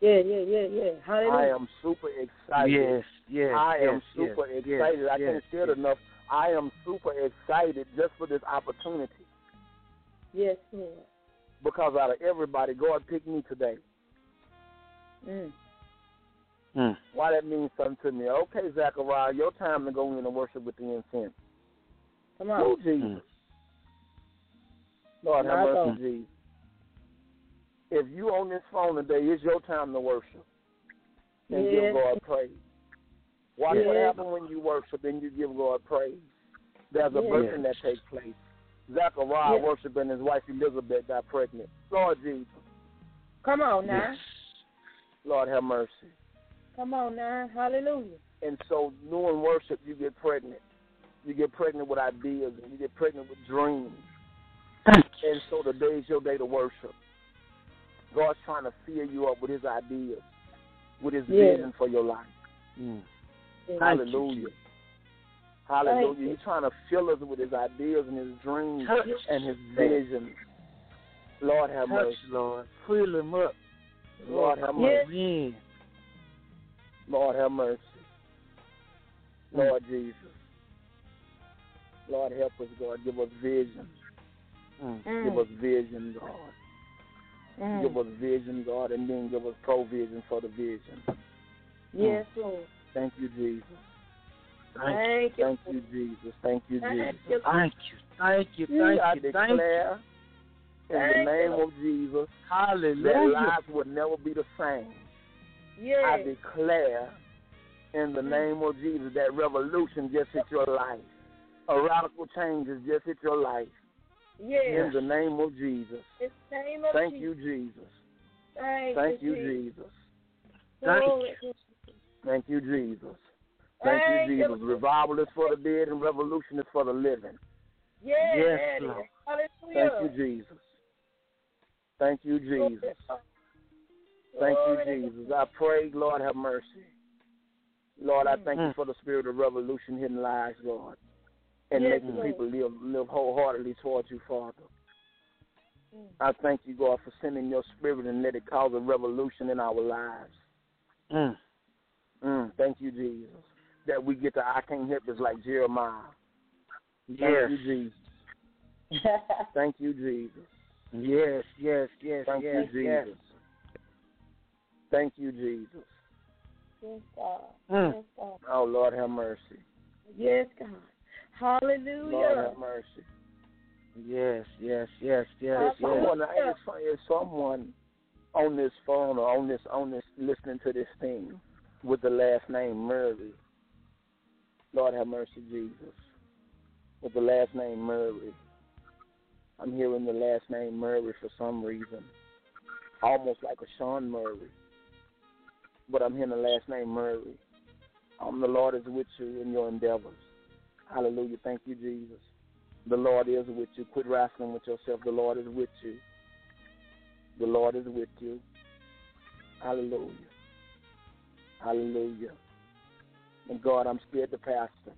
Yeah, yeah, yeah, yeah. Hallelujah. I am super excited. Yes, yes. I am yes, super yes, excited. Yes, I can't yes, say it yes. enough. I am super excited just for this opportunity Yes, Lord. because out of everybody, God picked me today. Mm. Mm. Why that means something to me? Okay, Zachariah, your time to go in and worship with the incense. Come Oh, on. Jesus. Mm. Lord, have mercy, God. Jesus. If you on this phone today, it's your time to worship and Yes. give God praise. Watch what Yes. happens when you worship and you give God praise. There's a Yes. birthing that takes place. Zachariah Yes. worshiping his wife Elizabeth got pregnant. Lord Jesus, Come on now. Yes. Lord have mercy. Come on now. Hallelujah. And so doing worship, you get pregnant. You get pregnant with ideas and you get pregnant with dreams. And so today is your day to worship. God's trying to fill you up with his ideas, with his Yes. vision for your life. Mm. Yes. Thank you, Hallelujah. Hallelujah. You. He's trying to fill us with his ideas and his dreams Touch, and his visions. Lord have touch, mercy. Lord. Fill him up. Lord have Yes. mercy. Yeah. Lord have mercy. Mm. Lord Jesus. Lord help us, God. Give us vision. Mm. Mm. Give us vision, God. Mm. Give us vision, God, and then give us provision for the vision. Yes, Lord. Thank you, Jesus. Thank Thank you. Thank you, Jesus. Thank you, Thank Jesus. you. you. Thank you. Thank you. I Thank you. Thank you. declare in the name you. of Jesus that Hallelujah. lives will never be the same. I declare in the mm. name of Jesus that revolution just hit your life. A radical change has just hit your life. Yes. In the name of Jesus. Name of Thank Jesus. you, Jesus. Thank, Thank you, you, Jesus. Jesus. Thank Glory to- Thank you, Jesus. Thank you, you, Jesus. Revival is for the dead and revolution is for the living. Yes. Yes. Lord. Hallelujah. Thank you, Jesus. Thank you, Jesus. To- Thank you, Jesus. I pray, Lord, have mercy. Lord, I thank you Mm. for the spirit of revolution hitting lives, God, and Yes, making Lord. people live live wholeheartedly towards you, Father. Mm. I thank you, God, for sending your spirit and let it cause a revolution in our lives. Mm. Mm, thank you, Jesus. That we get to I can't help this like Jeremiah. Thank Yes. you, Jesus. Thank you, Jesus. Yes. Yes. Yes. Thank yes. you, yes. Thank you, Jesus. Yes, God. Mm. Yes, God. Oh, Lord, have mercy. Yes, God. Hallelujah. Lord, have mercy. Yes. Yes. Yes. Yes. If Yes. someone, if, if someone on this phone or on this on this listening to this thing with the last name Murray, Lord have mercy, Jesus. With the last name Murray, I'm hearing the last name Murray for some reason, almost like a Sean Murray, but I'm hearing the last name Murray. Um, the Lord is with you in your endeavors. Hallelujah. Thank you, Jesus. The Lord is with you. Quit wrestling with yourself. The Lord is with you. The Lord is with you. Hallelujah. Hallelujah. And God, I'm scared to pastor.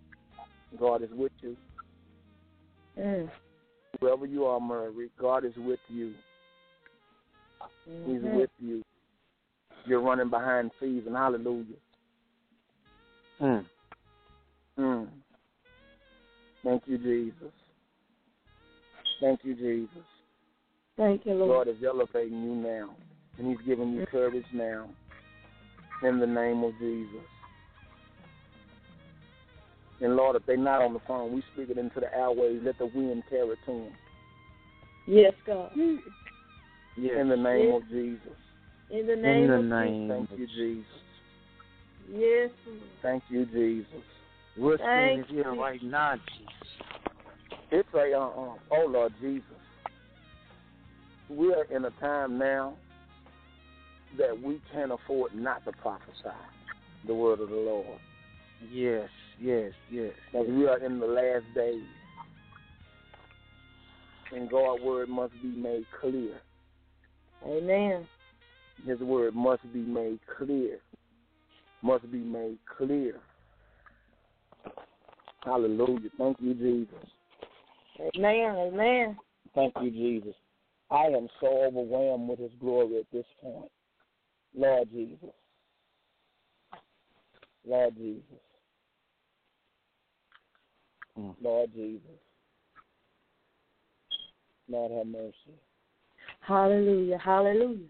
God is with you. Mm. Wherever you are, Murray, God is with you. He's Mhm. with you. You're running behind season. Hallelujah. Mm. Mm. Thank you, Jesus. Thank you, Jesus. Thank you, Lord. God is elevating you now, and He's giving you courage now. In the name of Jesus. And Lord, if they're not on the phone, we speak it into the airways. Let the wind carry it to them. Yes, God. Yes. In the name Yes. of Jesus. In the In name the of name. Thank you, Jesus. Jesus. Yes, Thank you, Jesus. We're seeing Thank here you. right now, Jesus. It's a, uh, uh, oh Lord Jesus. We are in a time now that we can't afford not to prophesy the word of the Lord. Yes, yes, yes. Because we are in the last days. And God's word must be made clear. Amen. His word must be made clear. Must be made clear. Hallelujah. Thank you, Jesus. Amen. Amen. Thank you, Jesus. I am so overwhelmed with His glory at this point. Lord Jesus. Lord Jesus. Mm. Lord Jesus. Lord have mercy. Hallelujah. Hallelujah.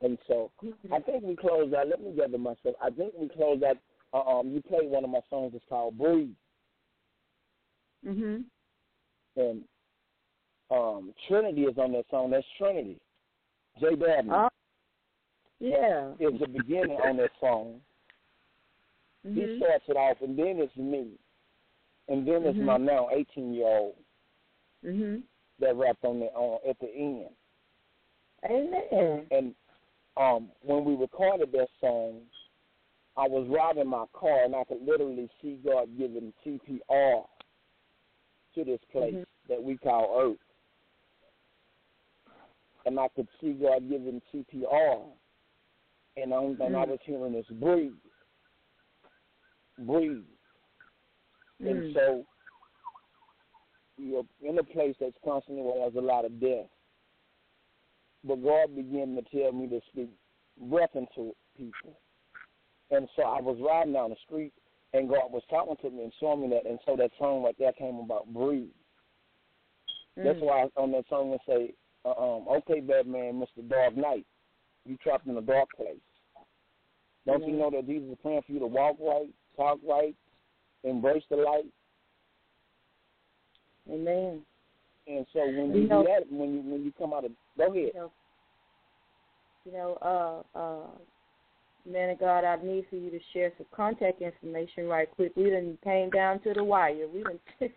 And so I think we closed out. Let me gather myself. I think we closed out. Uh, um, you played one of my songs. It's called "Breathe," Mhm. and um, Trinity is on that song. That's Trinity. Jay Dabney Oh. Yeah. is the beginning on that song. He Mhm. starts it off, and then it's me, and then it's Mhm. my now 18 year old Mhm. that rapped on the on at the end. Amen. And um, when we recorded that song, I was riding my car, and I could literally see God giving CPR to this place Mhm. that we call Earth, and I could see God giving CPR, and the only thing I Mm. was hearing is breathe, breathe. And Mm. so you're in a place that's constantly where there's a lot of death. But God began to tell me to speak breath into people. And so I was riding down the street and God was talking to me and showing me that and so that song right there came about breathe. That's Mm. why on that song it say, uh, um, okay, Batman, Mr. Dark Knight, you trapped in a dark place. Don't you Mhm. know that Jesus is praying for you to walk right, talk right, embrace the light? Amen. And so when You you know- do that, when you when you come out of go ahead. You know, you know, uh, uh, man of God, I need for you to share some contact information right quick. We done came down to the wire. We done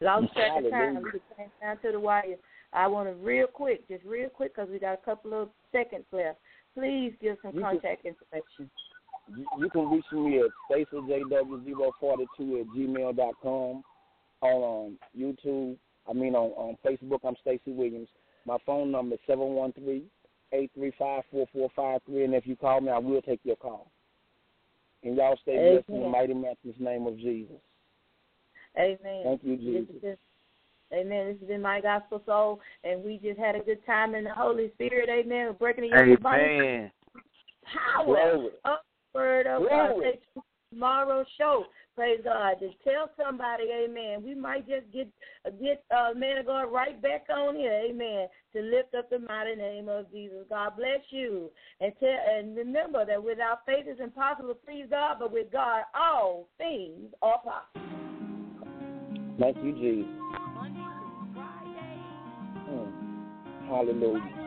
lost track of time. We came down to the wire. I want to real quick, just real quick, because we got a couple of seconds left. Please give some You can- contact information. You, you can reach me at stacyjw042 at gmail dot com on um, YouTube. I mean on, on Facebook. I'm Stacy Williams. My phone number is seven one three eight three five four four five three. And if you call me, I will take your call. And y'all stay blessed in the mighty matchless name of Jesus. Amen. Thank you, Jesus. has been- Amen. This has been my gospel soul, and we just had a good time in the Holy Spirit. Amen. We're breaking the yoke of bondage. Amen. power Glory. of the word of Glory. Say tomorrow's show. Praise God. Just tell somebody, amen. We might just get get uh man of God right back on here, amen, to lift up the mighty name of Jesus. God bless you. And tell and remember that without faith it's impossible to please God, but with God all things are possible. Thank you, Jesus. Monday through Friday. Mm. Hallelujah.